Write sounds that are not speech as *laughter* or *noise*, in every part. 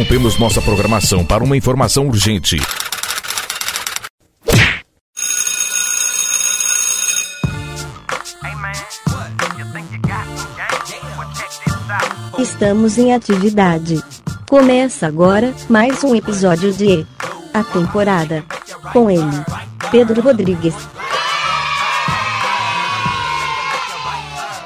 Interrompemos nossa programação para uma informação urgente. Estamos em atividade. Começa agora mais um episódio de A Temporada. Com ele, Pedro Rodrigues.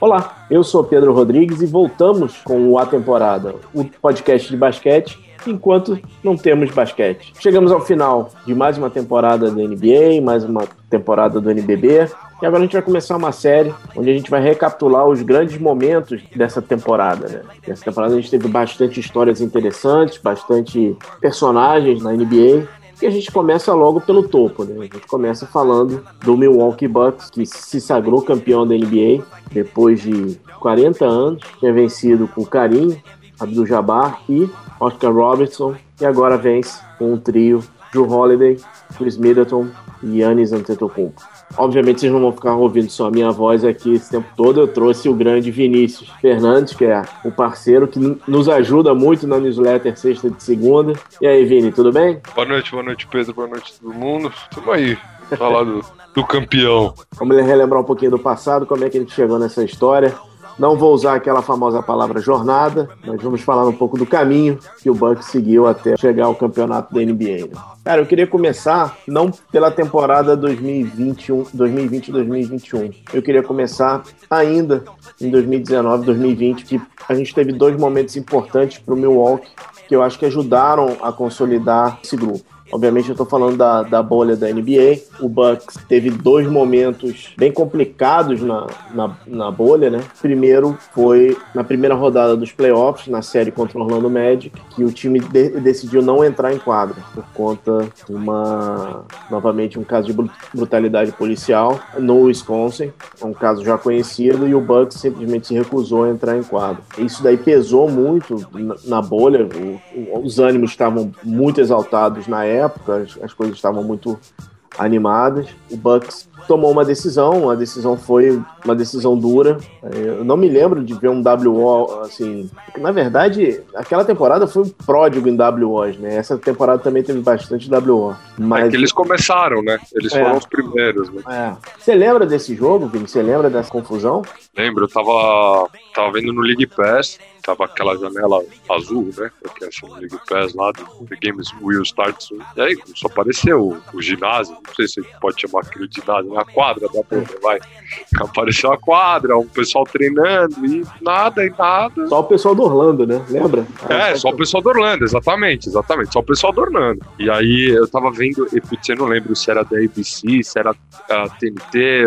Olá, eu sou Pedro Rodrigues e voltamos com o A Temporada, o podcast de basquete, enquanto não temos basquete. Chegamos ao final de mais uma temporada da NBA, mais uma temporada do NBB, e agora a gente vai começar uma série onde a gente vai recapitular os grandes momentos dessa temporada. Né? Nessa temporada a gente teve bastante histórias interessantes, bastante personagens na NBA. E a gente começa logo pelo topo, né? A gente começa falando do Milwaukee Bucks, que se sagrou campeão da NBA depois de 40 anos. Tinha vencido com Karim, Abdul-Jabbar e Oscar Robertson. E agora vence com um trio Drew Holiday, Chris Middleton e Giannis Antetokounmpo. Obviamente vocês não vão ficar ouvindo só a minha voz aqui esse tempo todo. Eu trouxe o grande Vinícius Fernandes, que é o parceiro que nos ajuda muito na newsletter sexta de segunda. E aí, Vini, tudo bem? Boa noite, boa noite, Pedro. Boa noite todo mundo. Tamo aí, falar do, do campeão. Vamos relembrar um pouquinho do passado, como é que a gente chegou nessa história. Não vou usar aquela famosa palavra jornada, mas vamos falar um pouco do caminho que o Bucks seguiu até chegar ao campeonato da NBA. Né? Cara, eu queria começar não pela temporada 2020-2021. Eu queria começar ainda em 2019, 2020, que a gente teve dois momentos importantes para o Milwaukee que eu acho que ajudaram a consolidar esse grupo. Obviamente eu estou falando da, da bolha da NBA. O Bucks teve dois momentos bem complicados na, na, na, bolha, né? Primeiro foi na primeira rodada dos playoffs, na série contra o Orlando Magic, que o time de, decidiu não entrar em quadra por conta de uma novamente um caso de brutalidade policial no Wisconsin, um caso já conhecido e o Bucks simplesmente se recusou a entrar em quadra. Isso daí pesou muito na, na bolha. O, os ânimos estavam muito exaltados na época época, as, as coisas estavam muito animadas. O Bucks tomou uma decisão, a decisão foi uma decisão dura. Eu não me lembro de ver um WO assim. Na verdade, aquela temporada foi um pródigo em WOs, né? Essa temporada também teve bastante WO. Mas... É que eles começaram, né? Eles é. foram os primeiros. Né? É. Você lembra desse jogo, Vini? Você lembra dessa confusão? Lembro, eu tava, tava vendo no League Pass tava aquela janela azul, né? Que é o League Pass lá do The Games Will Start Soon. E aí começou a aparecer o, o ginásio, não sei se pode chamar aquilo de ginásio, na quadra da bola, vai. *laughs* Apareceu a quadra, o pessoal treinando e nada e nada. Só o pessoal do Orlando, né? Lembra? É, só o pessoal do Orlando, exatamente, exatamente. Só o pessoal do Orlando. E aí eu tava vendo, e putz, eu não lembro se era da ABC, se era a TNT,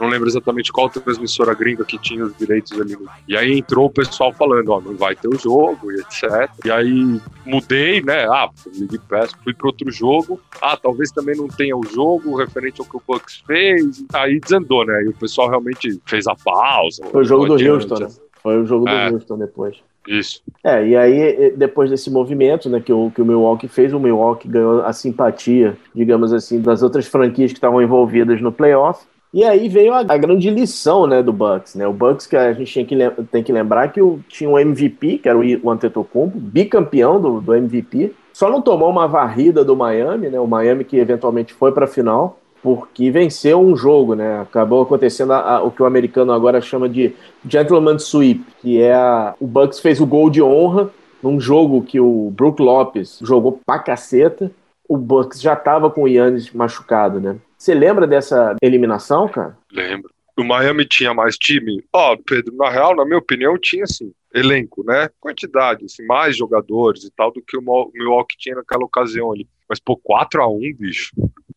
não lembro exatamente qual transmissora gringa que tinha os direitos ali. E aí entrou o pessoal falando, ó, não vai ter o jogo e etc. E aí mudei, né? Ah, League Pass, fui para outro jogo. Ah, talvez também não tenha o jogo referente ao que o Bucks fez. Aí desandou, né? E o pessoal realmente fez a pausa. Foi o jogo do Houston, né? Foi o jogo é. do Houston depois. Isso. É, e aí, depois desse movimento né, que, o, que o Milwaukee fez, o Milwaukee ganhou a simpatia, digamos assim, das outras franquias que estavam envolvidas no playoff. E aí veio a, a, grande lição né, do Bucks. Né? O Bucks que a gente que tem que lembrar que o, tinha um MVP, que era o, o Antetokounmpo, bicampeão do, do MVP. Só não tomou uma varrida do Miami, né? o Miami que eventualmente foi para a final, porque venceu um jogo. Né? Acabou acontecendo a, a, o que o americano agora chama de gentleman sweep, que é o Bucks fez o gol de honra num jogo que o Brook Lopes jogou pra caceta. O Bucks já estava com o Yannis machucado, né? Você lembra dessa eliminação, cara? Lembro. O Miami tinha mais time? Ó, oh, Pedro, na real, na minha opinião, tinha sim. Elenco, né? Quantidade, assim, mais jogadores e tal do que o Milwaukee tinha naquela ocasião ali. Mas, pô, 4x1, bicho.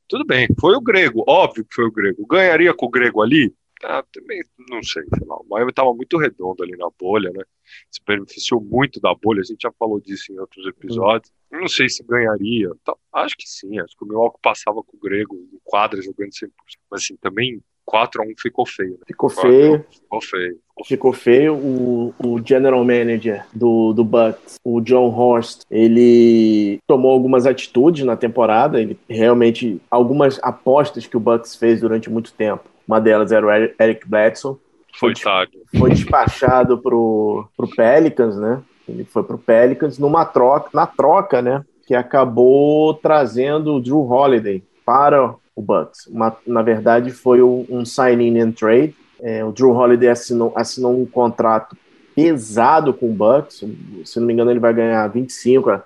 Tudo bem, foi o grego, óbvio que foi o grego. Ganharia com o grego ali? Ah, também não sei, sei lá. O Miami estava muito redondo ali na bolha, né? Se beneficiou muito da bolha, a gente já falou disso em outros episódios. Não sei se ganharia. Tá, acho que sim, acho que o Milwaukee passava com o Grego em quadra jogando 100%. Mas assim, também 4 a 1 ficou feio. Né? Ficou feio. Ficou feio. Ficou feio. O, o general manager do, do Bucks, o John Horst, ele tomou algumas atitudes na temporada. Ele realmente, algumas apostas que o Bucks fez durante muito tempo uma delas era o Eric Bledsoe. Foi tarde. Foi despachado pro, pro Pelicans, né? Ele foi para o Pelicans numa troca, na troca, né? Que acabou trazendo o Drew Holiday para o Bucks. Uma, na verdade, foi um sign-in and trade. É, o Drew Holiday assinou, assinou um contrato pesado com o Bucks. Se não me engano, ele vai ganhar 25, é,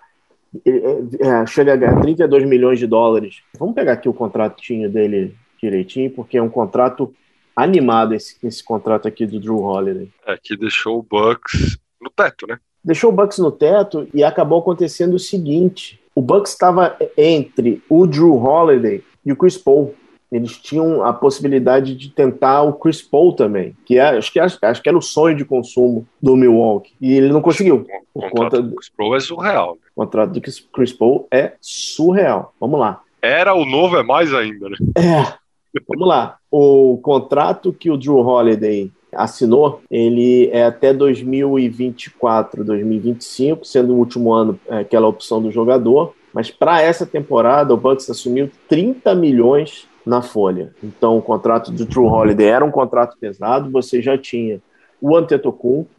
é, chega a ganhar 32 milhões de dólares. Vamos pegar aqui o contratinho dele direitinho, porque é um contrato animado esse, esse contrato aqui do Drew Holiday. É, que deixou o Bucks no teto, né? Deixou o Bucks no teto e acabou acontecendo o seguinte: o Bucks estava entre o Drew Holiday e o Chris Paul. Eles tinham a possibilidade de tentar o Chris Paul também, que é, acho, que, acho, acho que era o sonho de consumo do Milwaukee. E ele não conseguiu. O contrato do Chris Paul é surreal. Né? O contrato do Chris Paul é surreal. Vamos lá. Era o novo, é mais ainda, né? É. Vamos lá. O contrato que o Drew Holiday assinou, ele é até 2024, 2025, sendo o último ano é, aquela opção do jogador. Mas para essa temporada, o Bucks assumiu 30 milhões na folha. Então, o contrato do Drew Holiday era um contrato pesado. Você já tinha o Antetokounmpo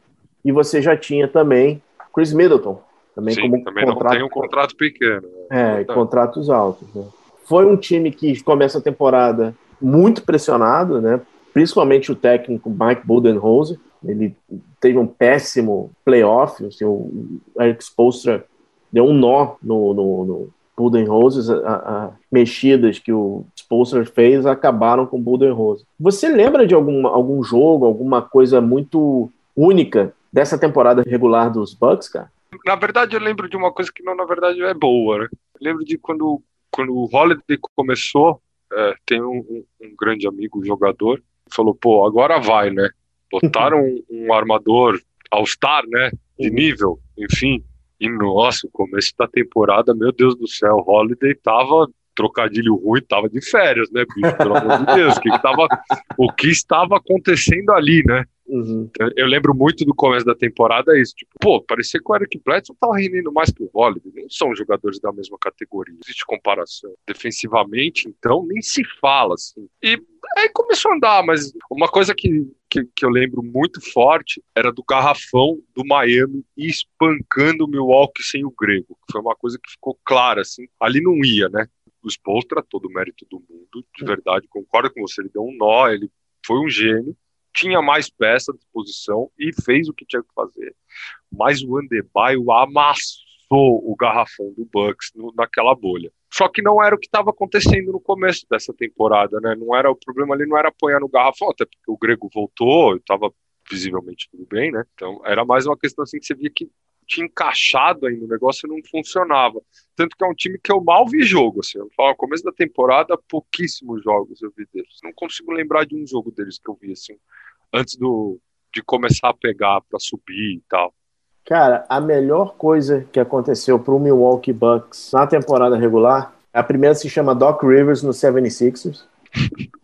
e você já tinha também Chris Middleton. Também Sim, como também contrato, não tem um contrato pequeno. Né? É, contratos altos. Né? Foi um time que começa a temporada muito pressionado, né? Principalmente o técnico Mike Budenholzer. Ele teve um péssimo playoff. Assim, o Eric Spoelstra deu um nó no, no, no Budenholzer. As mexidas que o Spoelstra fez acabaram com o Budenholzer. Você lembra de algum, algum jogo, alguma coisa muito única dessa temporada regular dos Bucks, cara? Na verdade, eu lembro de uma coisa que não, na verdade, é boa, né? Lembro de quando, quando o Holiday começou, é, tem um, um, grande amigo jogador falou, pô, agora vai, né? Botaram um, um armador All-Star, né? De uhum. nível, enfim. E nossa, o começo da temporada, meu Deus do céu, Holiday tava trocadilho ruim, tava de férias, né, bicho? Pelo amor de Deus, o que, que tava, o que estava acontecendo ali, né? Uhum. Eu lembro muito do começo da temporada isso, tipo, pô, parecia que o Eric Bledson tava rendendo mais que o Holiday, não são jogadores da mesma categoria, não existe comparação. Defensivamente, então, nem se fala, assim. E aí começou a andar, mas uma coisa que, que, que eu lembro muito forte era do garrafão do Miami espancando o Milwaukee sem o Grego, foi uma coisa que ficou clara, assim, ali não ia, né? O Spolstra, todo o mérito do mundo, de verdade, concordo com você, ele deu um nó, ele foi um gênio, tinha mais peça à disposição e fez o que tinha que fazer. Mas o Andebaio amassou o garrafão do Bucks no, naquela bolha. Só que não era o que estava acontecendo no começo dessa temporada, né? Não era o problema ali, não era apanhar no garrafão, até porque o Grego voltou, estava visivelmente tudo bem, né? Então era mais uma questão assim que você via que tinha encaixado ainda, o negócio não funcionava. Tanto que é um time que eu mal vi jogo, assim, eu falo, no começo da temporada, pouquíssimos jogos eu vi deles. Não consigo lembrar de um jogo deles que eu vi, assim, antes do, de começar a pegar para subir e tal. Cara, a melhor coisa que aconteceu para o Milwaukee Bucks na temporada regular, a primeira se chama Doc Rivers no 76ers.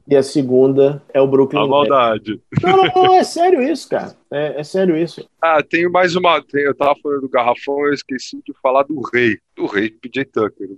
E a segunda é o Brooklyn A maldade. Não, não, não, é sério isso, cara. É, é sério isso. Ah, tenho mais uma. Eu tava falando do garrafão, eu esqueci de falar do rei. Do rei PJ Tucker.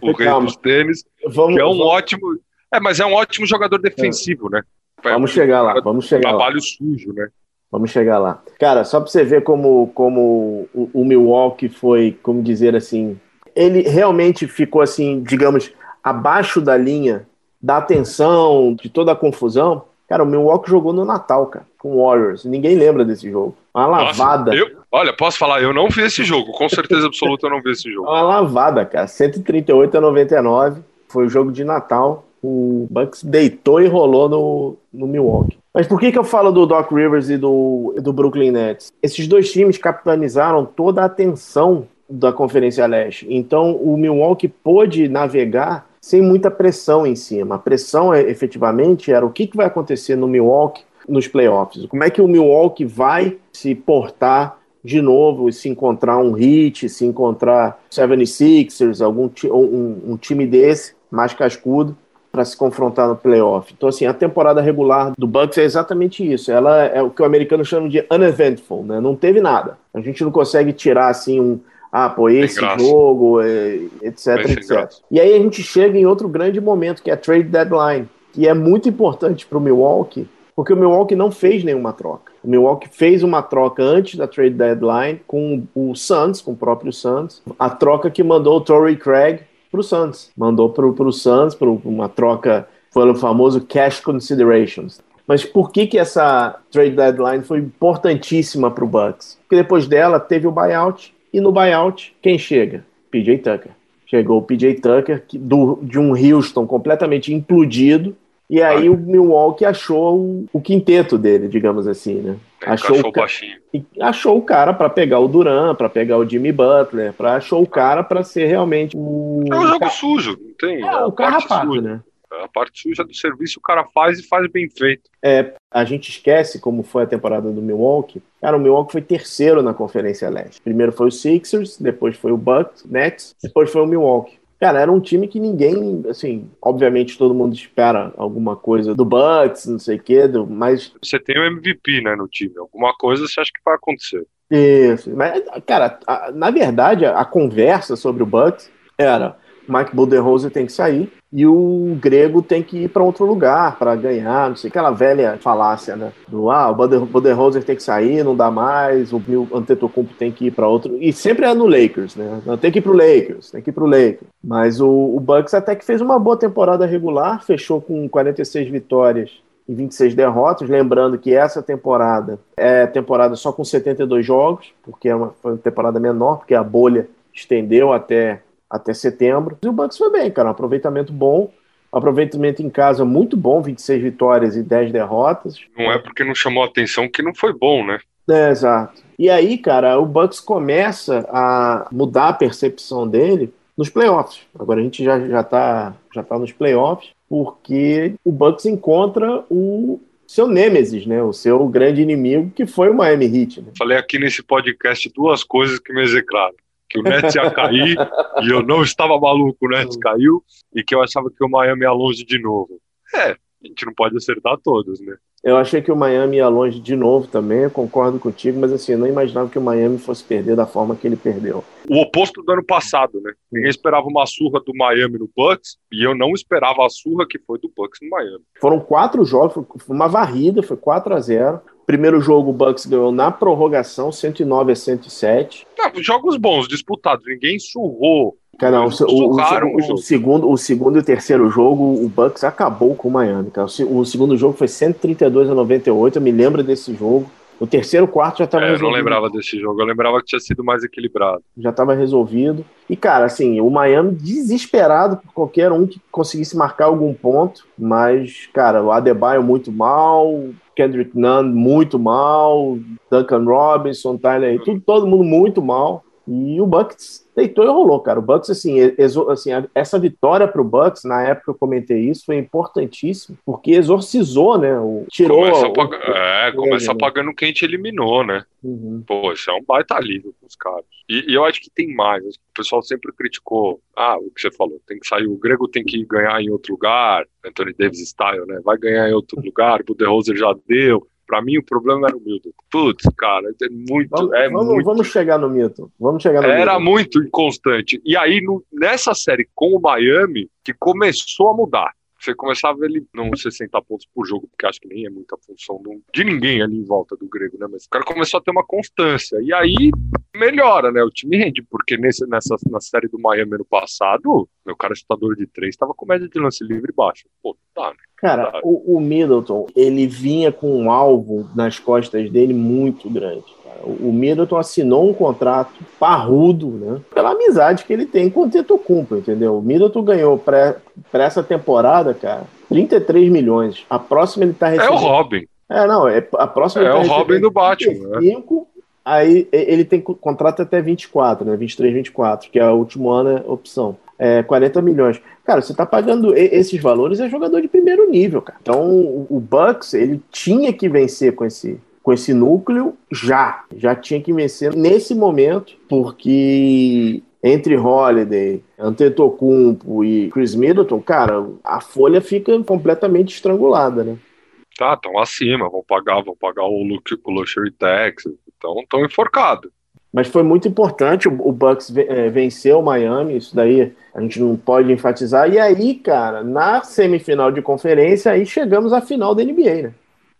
O rei dos tênis. Vamos, que é um vamos... ótimo. É, mas é um ótimo jogador defensivo, é. né? Vamos chegar lá, vamos chegar trabalho lá. sujo, né? Vamos chegar lá. Cara, só para você ver como, como o, o Milwaukee foi, como dizer assim, ele realmente ficou assim, digamos, abaixo da linha da atenção, de toda a confusão. Cara, o Milwaukee jogou no Natal, cara, com o Warriors. Ninguém lembra desse jogo. Uma lavada. Nossa, eu, olha, posso falar, eu não vi esse jogo. Com certeza absoluta eu não vi esse jogo. Uma lavada, cara. 138 a 99. Foi o jogo de Natal o Bucks deitou e rolou no, no Milwaukee. Mas por que, que eu falo do Doc Rivers e do, do Brooklyn Nets? Esses dois times capitalizaram toda a atenção da Conferência Leste. Então o Milwaukee pôde navegar sem muita pressão em cima. A pressão, é, efetivamente, era o que, que vai acontecer no Milwaukee nos playoffs. Como é que o Milwaukee vai se portar de novo e se encontrar um Heat, se encontrar 76ers, algum um, um time desse mais cascudo para se confrontar no playoff. Então, assim, a temporada regular do Bucks é exatamente isso. Ela é o que o americano chama de uneventful, né? Não teve nada. A gente não consegue tirar, assim, um... Ah, pô, esse jogo, é, etc, etc. E aí a gente chega em outro grande momento, que é a trade deadline, que é muito importante para o Milwaukee, Porque o Milwaukee não fez nenhuma troca. O Milwaukee fez uma troca antes da trade deadline com o Suns, com o próprio Suns. A troca que mandou o Torrey Craig para o Suns. Mandou para o Suns, para uma troca, foi o famoso cash considerations. Mas por que, que essa trade deadline foi importantíssima para o Bucks? Porque depois dela teve o buyout, e no buyout, quem chega? PJ Tucker. Chegou o PJ Tucker do, de um Houston completamente implodido, e aí o Milwaukee achou o, o quinteto dele, digamos assim, né? É, achou, achou o baixinho. achou o cara para pegar o Duran, para pegar o Jimmy Butler, para achou o cara para ser realmente o É um jogo sujo, não tem. É, o carrapato, né? A parte suja do serviço o cara faz e faz bem feito. É, a gente esquece como foi a temporada do Milwaukee. Cara, o Milwaukee foi terceiro na Conferência Leste. Primeiro foi o Sixers, depois foi o Bucks, Nets, depois foi o Milwaukee. Cara, era um time que ninguém, assim, obviamente todo mundo espera alguma coisa do Bucks, não sei o quê, mas... Você tem o MVP, né, no time. Alguma coisa você acha que vai acontecer. Isso. Mas, cara, a, na verdade, a, a conversa sobre o Bucks era Mike Budenholzer tem que sair e o grego tem que ir para outro lugar para ganhar, não sei, aquela velha falácia, né? Do ah, o Budenholzer tem que sair, não dá mais, o Antetokounmpo tem que ir para outro, e sempre é no Lakers, né? Tem que ir pro Lakers, tem que ir pro Lakers. Mas o, o Bucks até que fez uma boa temporada regular, fechou com 46 vitórias e 26 derrotas. Lembrando que essa temporada é temporada só com 72 jogos, porque é uma, foi uma temporada menor, porque a bolha estendeu até até setembro. E o Bucks foi bem, cara, um aproveitamento bom. Aproveitamento em casa muito bom, 26 vitórias e 10 derrotas. Não é porque não chamou atenção que não foi bom, né? É, exato. E aí, cara, o Bucks começa a mudar a percepção dele nos playoffs. Agora a gente já, já, tá, já tá nos playoffs, porque o Bucks encontra o seu nêmesis, né? O seu grande inimigo, que foi o Miami Heat. Né? Falei aqui nesse podcast duas coisas que me execraram que o Nets ia cair e eu não estava maluco, o Nets caiu e que eu achava que o Miami ia longe de novo. É, a gente não pode acertar todos, né? Eu achei que o Miami ia longe de novo também, eu concordo contigo, mas assim, eu não imaginava que o Miami fosse perder da forma que ele perdeu. O oposto do ano passado, né? Ninguém esperava uma surra do Miami no Bucks e eu não esperava a surra que foi do Bucks no Miami. Foram quatro jogos, foi uma varrida, foi 4 a 0 Primeiro jogo o Bucks ganhou na prorrogação, 109 a 107. Não, jogos bons, disputados, ninguém surrou. Cara, o, o, o, o, segundo, o segundo e o terceiro jogo, o Bucks acabou com o Miami. Cara. O, segundo jogo foi 132 a 98, eu me lembro desse jogo. O terceiro quarto já estava é, resolvido. Eu não lembrava desse jogo, eu lembrava que tinha sido mais equilibrado. Já estava resolvido. E, cara, assim, o Miami desesperado por qualquer um que conseguisse marcar algum ponto, mas, cara, o Adebayo muito mal, Kendrick Nunn muito mal, Duncan Robinson, Tyler, tudo, todo mundo muito mal. E o Bucks deitou e rolou, cara. O Bucks, assim, assim essa vitória para o Bucks, na época eu comentei isso, foi importantíssimo, porque exorcizou, né? O, tirou. Começa, o, é, começa apagando quem te eliminou, né? Uhum. Pô, isso é um baita alívio pros caras. E, e, eu acho que tem mais. O pessoal sempre criticou. Ah, o que você falou, tem que sair. O Grego tem que ganhar em outro lugar. Anthony Davis style, né? Vai ganhar em outro *laughs* lugar. O Budenholzer já deu. Para mim, o problema era o Milton. Putz, cara, é muito. Vamos, é vamos, muito... vamos chegar no Milton. Vamos chegar no Era Milton. muito inconstante. E aí, no, nessa série com o Miami, que começou a mudar. Você começava ele não 60 pontos por jogo, porque acho que nem é muita função do, de ninguém ali em volta do grego, né? Mas o cara começou a ter uma constância. E aí melhora, né? O time rende, porque nesse, nessa, na série do Miami ano passado, meu cara chutador de três estava com média de lance livre baixa. Pô, tá, né? Cara, o, o Middleton, ele vinha com um alvo nas costas dele muito grande. O Middleton assinou um contrato parrudo, né? Pela amizade que ele tem com o Tetocumpo, entendeu? O Middleton ganhou para essa temporada, cara, 33 milhões. A próxima ele tá recebendo. É o Robin. É, não, é, a próxima é tá o Robin do Batman. 35, né? Aí ele tem contrato até 24, né? 23, 24, que é o último ano é opção. É 40 milhões. Cara, você tá pagando esses valores, é jogador de primeiro nível, cara. Então o Bucks, ele tinha que vencer com esse, com esse núcleo já. Já tinha que vencer nesse momento, porque entre Holiday, Antetokounmpo e Chris Middleton, cara, a folha fica completamente estrangulada, né? Tá, estão acima, vão pagar, vão pagar o, o luxury tax, então estão enforcados. Mas foi muito importante, o, Bucks é, venceu o Miami, isso daí a gente não pode enfatizar. E aí, cara, na semifinal de conferência, aí chegamos à final da NBA, né?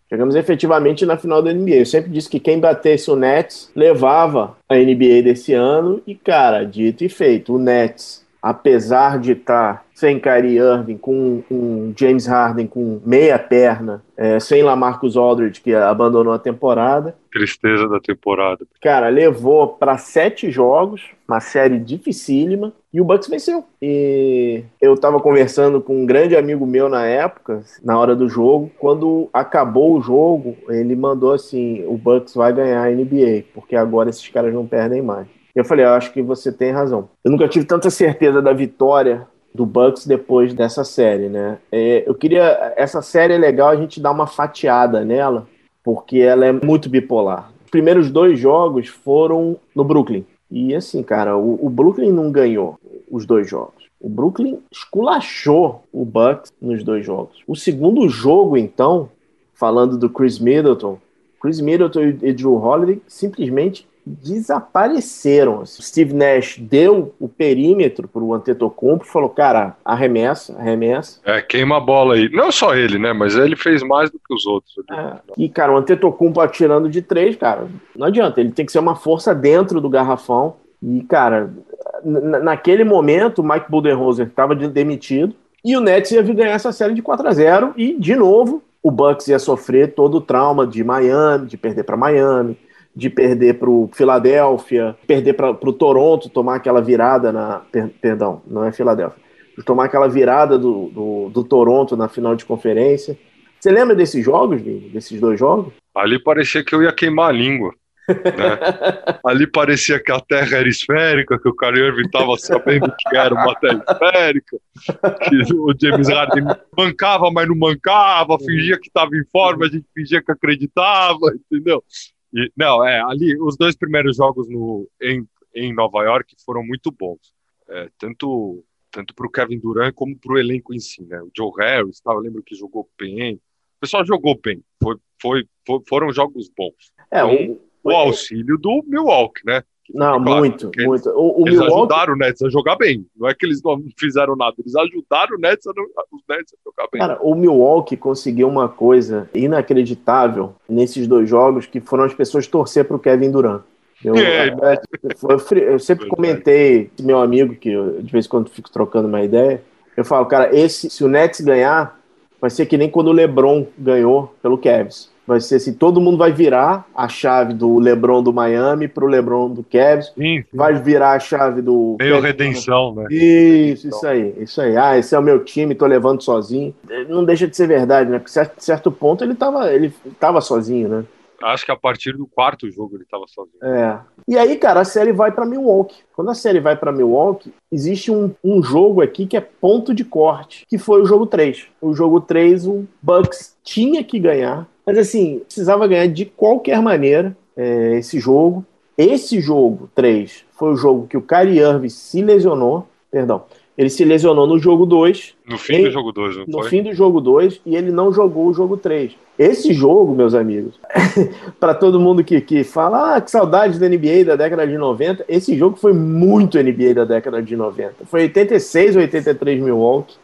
Chegamos efetivamente na final da NBA. Eu sempre disse que quem batesse o Nets levava a NBA desse ano. E, cara, dito e feito, o Nets, apesar de estar tá sem Kyrie Irving, com um James Harden com meia perna, é, sem Lamarcus Aldridge, que abandonou a temporada. Tristeza da temporada. Cara, levou para sete jogos, uma série dificílima, e o Bucks venceu. E eu estava conversando com um grande amigo meu na época, na hora do jogo, quando acabou o jogo, ele mandou assim: o Bucks vai ganhar a NBA, porque agora esses caras não perdem mais. Eu falei, eu acho que você tem razão. Eu nunca tive tanta certeza da vitória do Bucks depois dessa série, né? É, eu queria. Essa série é legal a gente dar uma fatiada nela, porque ela é muito bipolar. Os primeiros dois jogos foram no Brooklyn. E assim, cara, o, o Brooklyn não ganhou os dois jogos. O Brooklyn esculachou o Bucks nos dois jogos. O segundo jogo, então, falando do Chris Middleton, Chris Middleton e Drew Holiday simplesmente desapareceram. Steve Nash deu o perímetro para o Antetokounmpo e falou, cara, arremessa, arremessa. É, queima a bola aí. Não só ele, né? Mas ele fez mais do que os outros. É. E, cara, o Antetokounmpo atirando de três, cara, não adianta. Ele tem que ser uma força dentro do garrafão. E, cara, naquele momento, o Mike Budenholzer estava demitido e o Nets ia ganhar essa série de 4 a 0 e, de novo, o Bucks ia sofrer todo o trauma de Miami, de perder para Miami, de perder para o Filadélfia, perder para o Toronto, tomar aquela virada na. Per, perdão, não é Filadélfia. Tomar aquela virada do, do, do, Toronto na final de conferência. Você lembra desses jogos, Vini? Desses dois jogos? Ali parecia que eu ia queimar a língua. Né? *laughs* Ali parecia que a Terra era esférica, que o Kyrie estava sabendo que era uma Terra esférica, que o James Harden mancava, mas não mancava, fingia que estava em forma, a gente fingia que acreditava, entendeu? E, não, é, ali, os dois primeiros jogos no, em, em Nova York foram muito bons. É, tanto tanto para o Kevin Durant como para o elenco em si, né? O Joe Harris, tá, eu lembro que jogou bem. O pessoal jogou bem. Foi, foi, foi foram jogos bons. É, um, o, o auxílio do Milwaukee, né? Não, claro, muito, muito. O, o eles Milwaukee... ajudaram o Nets a jogar bem. Não é que eles não fizeram nada, eles ajudaram o Nets a, os Nets a jogar bem. Cara, o Milwaukee conseguiu uma coisa inacreditável nesses dois jogos, que foram as pessoas torcer para o Kevin Durant. Eu, é, né? foi, eu sempre comentei, meu amigo, que eu, de vez em quando fico trocando uma ideia, eu falo, cara, esse, se o Nets ganhar, vai ser que nem quando o LeBron ganhou pelo Cavs. Vai ser assim, todo mundo vai virar a chave do LeBron do Miami para o LeBron do Cavs. Sim, sim. Vai virar a chave do. Meio redenção, né? Isso, isso aí, isso aí. Ah, esse é o meu time, tô levando sozinho. Não deixa de ser verdade, né? Porque certo, certo ponto ele tava, ele tava sozinho, né? Acho que a partir do quarto jogo ele estava sozinho. É. E aí, cara, a série vai para Milwaukee. Quando a série vai para Milwaukee, existe um, um jogo aqui que é ponto de corte, que foi o jogo 3. O jogo 3, o Bucks tinha que ganhar, mas assim, precisava ganhar de qualquer maneira é, esse jogo. Esse jogo 3 foi o jogo que o Kyrie Irving se lesionou, perdão, ele se lesionou no jogo 2. No fim em, do jogo 2, não No foi? fim do jogo 2 e ele não jogou o jogo 3. Esse jogo, meus amigos, *laughs* para todo mundo que, que fala, ah, que saudade da NBA da década de 90, esse jogo foi muito NBA da década de 90. Foi 86 ou 83 Milwaukee.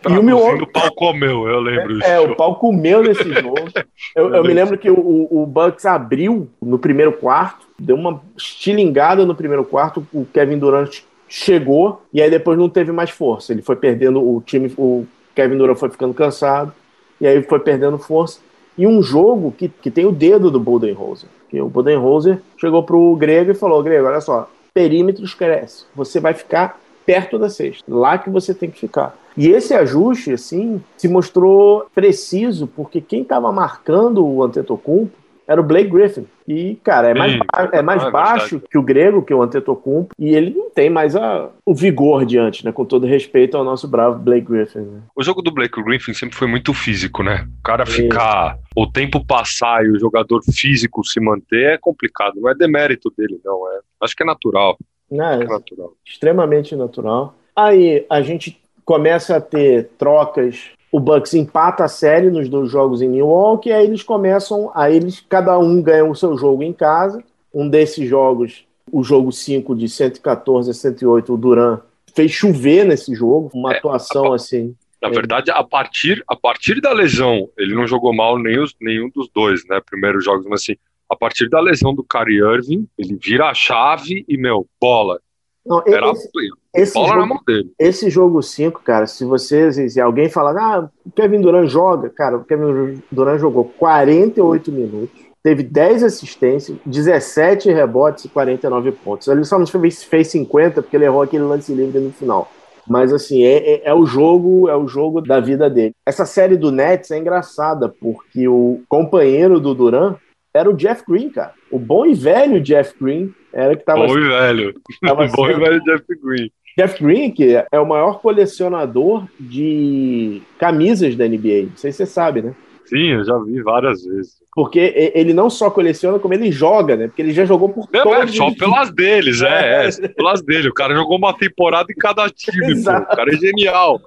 Tá, e o Milwaukee. O pau comeu, eu lembro É, é o pau comeu nesse jogo. *laughs* eu, eu, me lembro que o, o Bucks abriu no primeiro quarto, deu uma estilingada no primeiro quarto, o Kevin Durant chegou e aí depois não teve mais força. Ele foi perdendo o time, o Kevin Durant foi ficando cansado e aí foi perdendo força. E um jogo que, que tem o dedo do Budenholzer. Que o Budenholzer chegou pro Grego e falou: Grego, olha só, perímetros cresce. Você vai ficar perto da cesta, lá que você tem que ficar. E esse ajuste, assim, se mostrou preciso, porque quem estava marcando o Antetokounmpo era o Blake Griffin. E, cara, é mais, Sim, é mais é baixo que o grego, que o Antetokounmpo, e ele não tem mais a, o vigor de antes, né? Com todo respeito ao nosso bravo Blake Griffin. Né? O jogo do Blake Griffin sempre foi muito físico, né? O cara ficar, o tempo passar e o jogador físico se manter é complicado. Não é demérito dele, não. É, acho que é natural. Não, é, é natural. Extremamente natural. Aí a gente começa a ter trocas o Bucks empata a série nos dois jogos em Milwaukee, e aí eles começam, aí eles, cada um ganha o seu jogo em casa. Um desses jogos, o jogo 5 de 114 a 108, o Duran fez chover nesse jogo, uma é, atuação a, assim. Na verdade, a partir, a partir da lesão, ele não jogou mal nem os, nenhum dos dois, né? Primeiros jogos, mas assim, a partir da lesão do Kyrie Irving, ele vira a chave e, meu, bola. Não, Era esse, esse bola jogo, na mão dele. Esse jogo 5, cara, se você, se alguém falar, ah, o Kevin Durant joga, cara, o Kevin Durant jogou 48 minutos, teve 10 assistências, 17 rebotes e 49 pontos. Ele só não fez, fez 50 porque ele errou aquele lance livre no final. Mas assim, é, é, é, o jogo, é o jogo da vida dele. Essa série do Nets é engraçada, porque o companheiro do Duran era o Jeff Green, cara. O bom e velho Jeff Green era que tava. Bom e velho. Tava *laughs* bom e velho Jeff Green. Jeff Green, que é o maior colecionador de camisas da NBA. Não sei se você sabe, né? Sim, eu já vi várias vezes. Porque ele não só coleciona, como ele joga, né? Porque ele já jogou por Não, é todos só os- pelas deles, é, é, só pelas dele. O cara jogou uma temporada em cada time, pô. O cara é genial.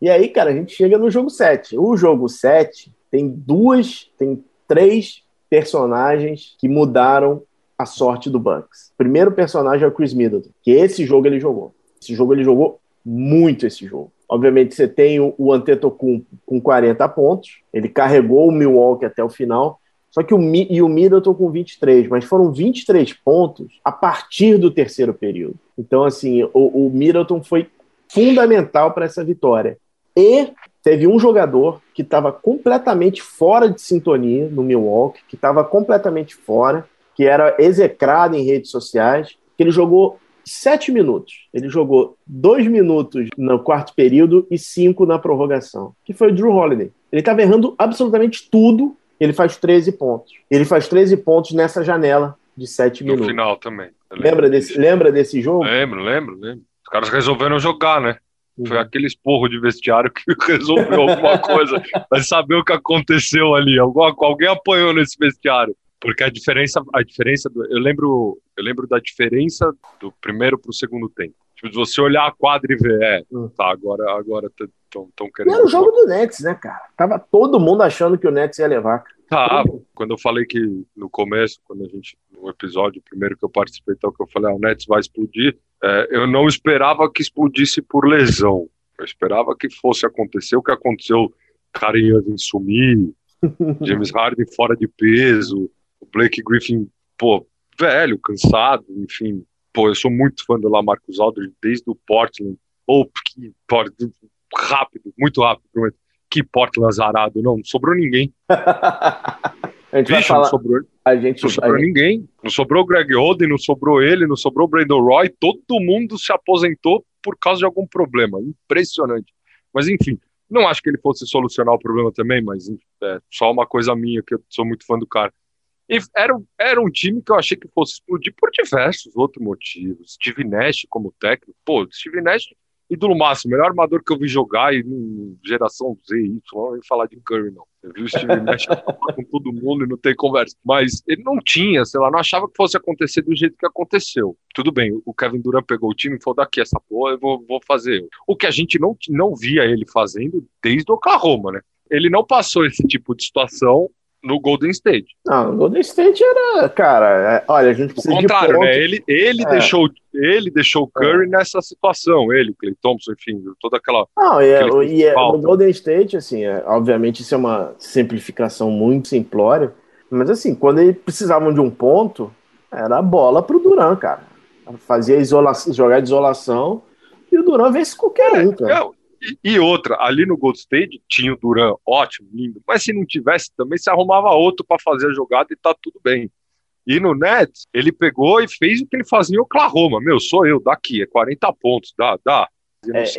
E aí, cara, a gente chega no jogo 7. O jogo 7 tem duas, tem três personagens que mudaram a sorte do Bucks. Primeiro personagem é o Chris Middleton, que esse jogo ele jogou. Esse jogo ele jogou muito esse jogo. Obviamente você tem o, Antetokounmpo com 40 pontos, ele carregou o Milwaukee até o final, só que o, e o Middleton com 23, mas foram 23 pontos a partir do terceiro período. Então, assim, o, o Middleton foi fundamental para essa vitória. E teve um jogador que estava completamente fora de sintonia no Milwaukee, que estava completamente fora, que era execrado em redes sociais, que ele jogou sete minutos. Ele jogou dois minutos no quarto período e cinco na prorrogação, que foi o Drew Holiday. Ele estava errando absolutamente tudo, ele faz 13 pontos. Ele faz 13 pontos nessa janela de sete No minutos. final também. Lembra desse, lembra desse jogo? Lembro, lembro, lembro. Os caras resolveram jogar, né? Foi Uhum. aquele esporro de vestiário que *laughs* resolveu alguma coisa. *laughs* Vai saber o que aconteceu ali. Alguém apanhou nesse vestiário. Porque a diferença, a diferença do, eu lembro, eu lembro da diferença do primeiro para o segundo tempo. Tipo, se você olhar a quadra e ver, é, Hum. tá, agora, agora estão querendo. era o jogo do Nets, né, cara? Tava todo mundo achando que o Nets ia levar. Tá, quando eu falei que no começo, quando a gente, no episódio primeiro que eu participei, tal, que eu falei, ah, o Nets vai explodir, é, eu não esperava que explodisse por lesão. Eu esperava que fosse acontecer o que aconteceu, Karen Irving sumir, *laughs* James Harden fora de peso, o Blake Griffin, pô, velho, cansado, enfim. Pô, eu sou muito fã do Lamarcus Aldridge desde o Portland. Ou que Portland, rápido, muito rápido. Que Portland azarado, não, não sobrou ninguém. *laughs* a gente Bicho, não falar. sobrou, A gente, não sobrou gente- ninguém. Não sobrou o Greg Oden, não sobrou ele, não sobrou o Brandon Roy. Todo mundo se aposentou por causa de algum problema. Impressionante. Mas enfim, não acho que ele fosse solucionar o problema também, mas é só uma coisa minha, que eu sou muito fã do cara. E era, um- era um time que eu achei que fosse explodir por diversos outros motivos. Steve Nash como técnico. Pô, Steve Nash, ídolo máximo, melhor armador que eu vi jogar e hum, geração Z, Y, não ia falar de Curry, não. Eu vi o Steve *laughs* Nash com todo mundo e não tem conversa. Mas ele não tinha, sei lá, não achava que fosse acontecer do jeito que aconteceu. Tudo bem, o Kevin Durant pegou o time e falou: daqui essa porra, eu vou, vou fazer. eu." O que a gente não, não via ele fazendo desde o Oklahoma, né? Ele não passou esse tipo de situação no Golden State. Não, o Golden State era, cara, é, olha, a gente O precisa contrário, de né? Ele, ele, É. deixou, ele deixou o Curry nessa situação, ele, o Clay Thompson, enfim, toda aquela. Não, e, é- e é- no Golden State, assim, é, obviamente isso é uma simplificação muito simplória, mas assim, quando eles precisavam de um ponto, era a bola pro Duran, cara. Fazia isolação, jogar de isolação e o Duran vence qualquer um, cara. É, e, e outra, ali no Gold State tinha o Duran, ótimo, lindo, mas se não tivesse também, se arrumava outro para fazer a jogada e tá tudo bem. E no Nets, ele pegou e fez o que ele fazia em Oklahoma. Meu, sou eu, daqui, é 40 pontos, dá, dá. É, esse-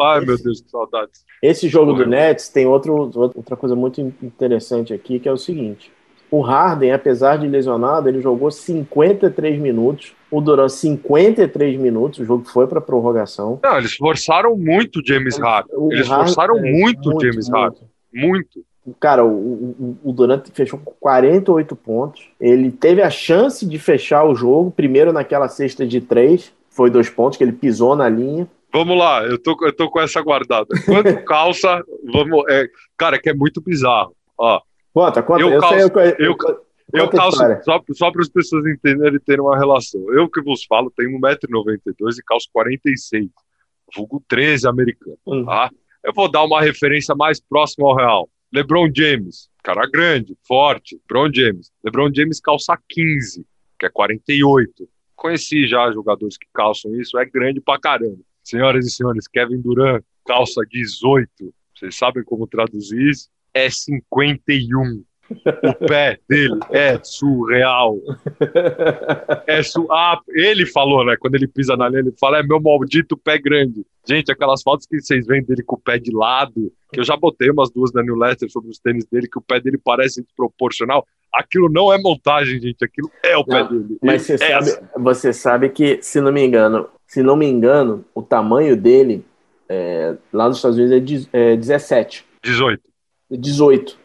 Ai, esse- meu Deus, que saudades. Esse jogo do Correu. Nets tem outro, outra coisa muito interessante aqui, que é o seguinte. O Harden, apesar de lesionado, ele jogou 53 minutos. O Duran, 53 minutos. O jogo foi para prorrogação. Não, eles forçaram muito o James Harden. Eles Harden- forçaram é, muito o James Harden. Muito. Cara, o, o, o Durant fechou com 48 pontos. Ele teve a chance de fechar o jogo, primeiro naquela cesta de três, foi dois pontos, que ele pisou na linha. Vamos lá, eu tô, eu tô com essa guardada. Quanto *laughs* calça, vamos. é, cara, que é muito bizarro. Ó, Conta, conta. Eu Eu, sei, calço- eu, eu, eu- só, só para as pessoas entenderem e terem uma relação. Eu que vos falo, tenho 1,92m e calço 46. Vulgo 13 americano. Hum. Tá? Eu vou dar uma referência mais próxima ao real. LeBron James, cara grande, forte, LeBron James. LeBron James calça 15, que é 48. Conheci já jogadores que calçam isso, é grande pra caramba. Senhoras e senhores, Kevin Durant calça 18. Vocês sabem como traduzir isso? É 51. O pé dele é surreal. É su... Ah, ele falou, né? Quando ele pisa na linha, ele fala: é meu maldito pé grande. Gente, aquelas fotos que vocês veem dele com o pé de lado, que eu já botei umas duas da New Leicester sobre os tênis dele, que o pé dele parece desproporcional. Aquilo não é montagem, gente. Aquilo é o pé dele. Mas você, é sabe, assim. você sabe que, se não me engano, se não me engano, o tamanho dele é, lá nos Estados Unidos é, de- é 17. 18. 18.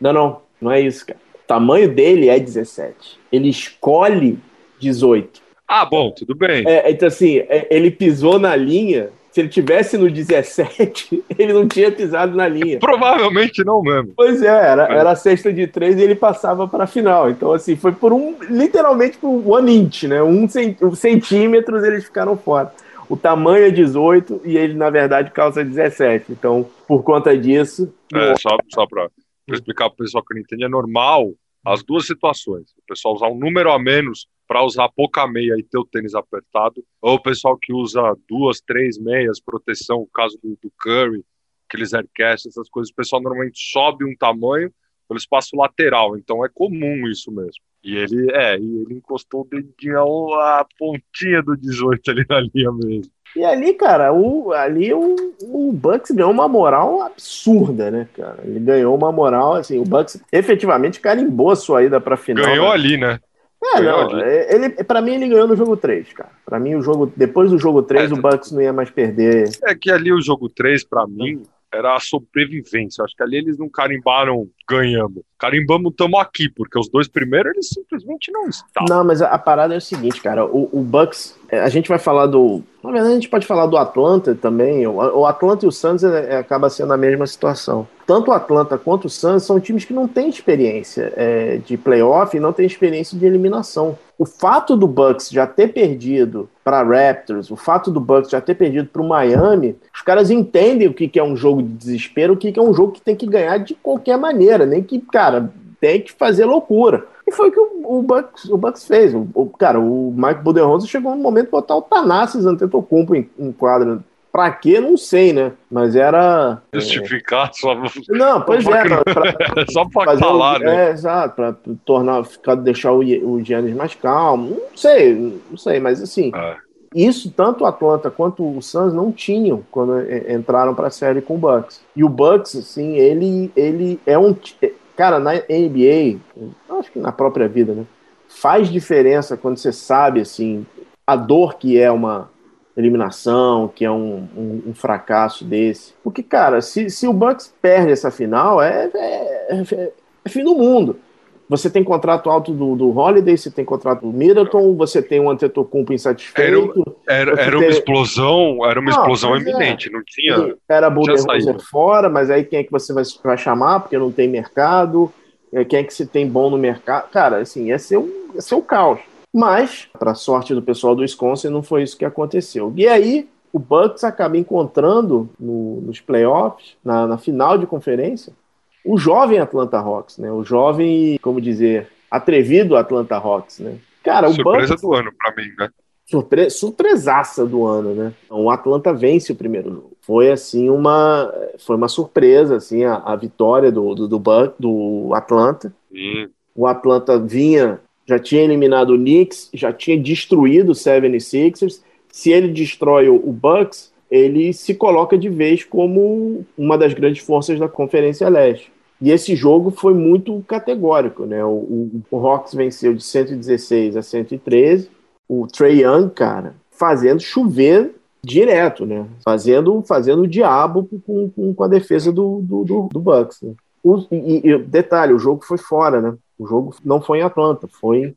Não, não, não é isso, cara. O tamanho dele é 17. Ele escolhe 18. Ah, bom, tudo bem. É, então, assim, é, ele pisou na linha. Se ele tivesse no 17, *laughs* ele não tinha pisado na linha. Provavelmente não mesmo. Pois é, era, era a sexta de três e ele passava para a final. Então, assim, foi por um, literalmente por um inch, né? Um, cent, um centímetros eles ficaram fora. O tamanho é 18 e ele, na verdade, calça 17. Então, por conta disso, É, só só para explicar para o pessoal que não entende, é normal as duas situações. O pessoal usar um número a menos para usar pouca meia e ter o tênis apertado, ou o pessoal que usa duas, três meias, proteção, o caso do, do Curry, aqueles aircast, essas coisas, o pessoal normalmente sobe um tamanho pelo espaço lateral, então é comum isso mesmo. E ele, é, e ele encostou o dedinho, a pontinha do 18 ali na linha mesmo. E ali, cara, o, ali o, o Bucks ganhou uma moral absurda, né, cara? Ele ganhou uma moral, assim, o Bucks efetivamente carimbou a sua ida pra final. Ganhou né? ali, né? É, ganhou não, ali. é, ele, pra mim ele ganhou no jogo 3, cara. Pra mim o jogo, depois do jogo 3, É, o Bucks não ia mais perder. É que ali o jogo 3, pra mim, era a sobrevivência. Acho que ali eles não carimbaram ganhamos. Carimbamos tamo aqui, porque os dois primeiros eles simplesmente não estavam. Não, mas a, a parada é o seguinte, cara, o, o Bucks, é, a gente vai falar do, na verdade a gente pode falar do Atlanta também, o, o Atlanta e o Suns é, é, acaba sendo a mesma situação. Tanto o Atlanta quanto o Suns são times que não têm experiência é, de playoff e não têm experiência de eliminação. O fato do Bucks já ter perdido para Raptors, o fato do Bucks já ter perdido para o Miami, os caras entendem o que, que é um jogo de desespero, o que, que é um jogo que tem que ganhar de qualquer maneira, nem que, cara, tem que fazer loucura. E foi o que o, Bucks, o Bucks fez. O, o- cara, o Mike Budenholzer chegou no momento de botar o Tanassis Antetokounmpo em, em quadra. Pra quê? Não sei, né? Mas era... é, Justificar só, Não, pois é, pra, pra- *laughs* só pra falar, o, né? É, exato, pra tornar, ficar, deixar o, o Giannis mais calmo. Não sei, não sei, mas assim, É. isso tanto o Atlanta quanto o Suns não tinham quando entraram para a série com o Bucks. E o Bucks, assim, ele, ele é um. ti- Cara, na NBA, acho que na própria vida, né? Faz diferença quando você sabe, assim, a dor que é uma eliminação, que é um, um- um fracasso desse. Porque, cara, se, se o Bucks perde essa final, é, é, é- é fim do mundo. Você tem contrato alto do, do Holiday, você tem contrato do Middleton, você tem um Antetokounmpo insatisfeito. Era, Você era uma explosão, era uma Não, explosão pois é. não tinha. Era Budenholzer fora, mas aí quem é que você vai, vai chamar? Porque não tem mercado. É, Quem é que se tem bom no mercado? Cara, assim, ia ser um, ia ser um caos. Mas, para sorte do pessoal do Wisconsin, não foi isso que aconteceu. E aí, o Bucks acaba encontrando no- nos playoffs, na, na final de conferência, o jovem Atlanta Hawks, né? O jovem, como dizer, atrevido Atlanta Hawks, né? Cara, o Surpresa Bucks do ano pra mim, né? surpre surpresaça do ano, né? O Atlanta vence o primeiro jogo. Foi assim uma foi uma surpresa assim a, a vitória do do, do, do Atlanta. Sim. O Atlanta vinha já tinha eliminado o Knicks, já tinha destruído o 76ers. Se ele destrói o, Bucks, ele se coloca de vez como uma das grandes forças da Conferência Leste. E esse jogo foi muito categórico, né? O, o, o Hawks venceu de 116 a 113 o Trey Young, cara, fazendo chover direto, né? Fazendo, fazendo o diabo com, com, com a defesa do, do, do, do Bucks. Né? O, e, e, detalhe, o jogo foi fora, né? O jogo não foi em Atlanta, foi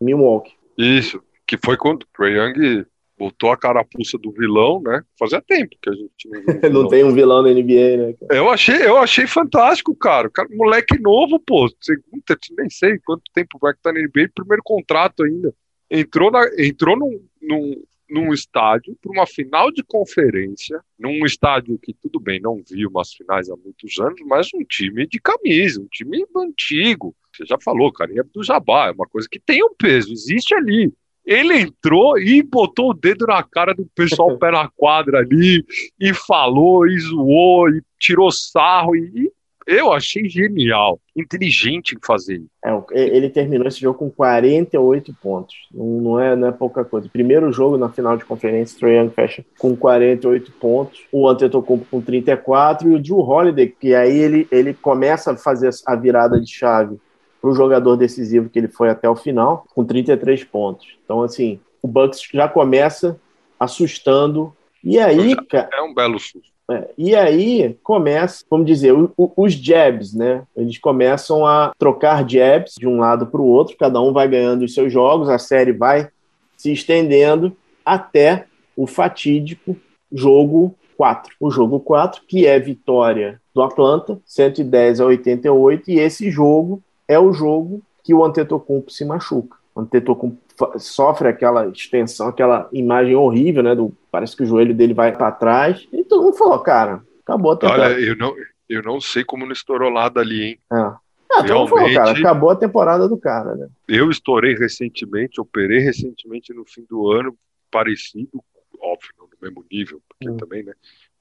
em Milwaukee. Isso, que foi quando o Trae Young botou a carapuça do vilão, né? Fazia tempo que a gente *laughs* não viu Não tem um vilão na NBA, né? cara? Eu achei, eu achei fantástico, cara. Cara, moleque novo, pô. Segunda, nem sei quanto tempo vai que tá na NBA, primeiro contrato ainda. Entrou, na, entrou num, num, num estádio para uma final de conferência, num estádio que tudo bem, não vi umas finais há muitos anos, mas um time de camisa, um time antigo. Você já falou, carinha do Jabá, é uma coisa que tem um peso, existe ali. Ele entrou e botou o dedo na cara do pessoal pé na quadra ali, e falou, e zoou, e tirou sarro, e eu achei genial, inteligente em fazer. É, ele terminou esse jogo com 48 pontos. Não, não, é, não é pouca coisa. Primeiro jogo na final de conferência, Trae Young fecha com 48 pontos. O Antetokounmpo com 34 e o Drew Holiday, que aí ele, ele começa a fazer a virada de chave para o jogador decisivo que ele foi até o final, com 33 pontos. Então, assim, o Bucks já começa assustando. E aí, cara. É um belo susto. É, e aí começa, vamos dizer, o, o, os jabs, né? Eles começam a trocar jabs de um lado para o outro, cada um vai ganhando os seus jogos, a série vai se estendendo até o fatídico jogo 4. O jogo 4, que é vitória do Atlanta, 110 a 88, e esse jogo é o jogo que o Antetokounmpo se machuca. O Antetokounmpo sofre aquela extensão, aquela imagem horrível, né? Do, parece que o joelho dele vai para trás. E todo mundo falou, cara, acabou a temporada. Olha, eu não, eu não sei como não estourou lá dali, hein? É. Ah, todo mundo falou, cara, acabou a temporada do cara, né? Eu estourei recentemente, operei recentemente no fim do ano, parecido, óbvio, no mesmo nível, porque hum. também, né?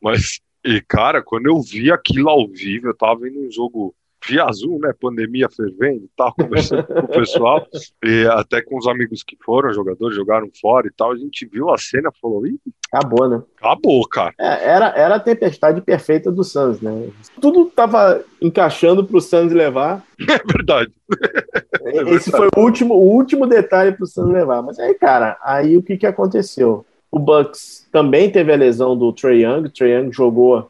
Mas, e cara, quando eu vi aquilo ao vivo, eu tava vendo um jogo via Zoom, né? Pandemia fervendo e tal, conversando com o pessoal, *laughs* e até com os amigos que foram jogadores, jogaram fora e tal. A gente viu a cena e falou: Ih, acabou, né? Acabou, cara. É, era, era a tempestade perfeita do Suns, né? Tudo tava encaixando pro Suns levar. *laughs* É verdade. É verdade. Esse foi o último, o último detalhe pro Suns levar. Mas aí, cara, aí o que que aconteceu? O Bucks também teve a lesão do Trey Young. O Trey Young jogou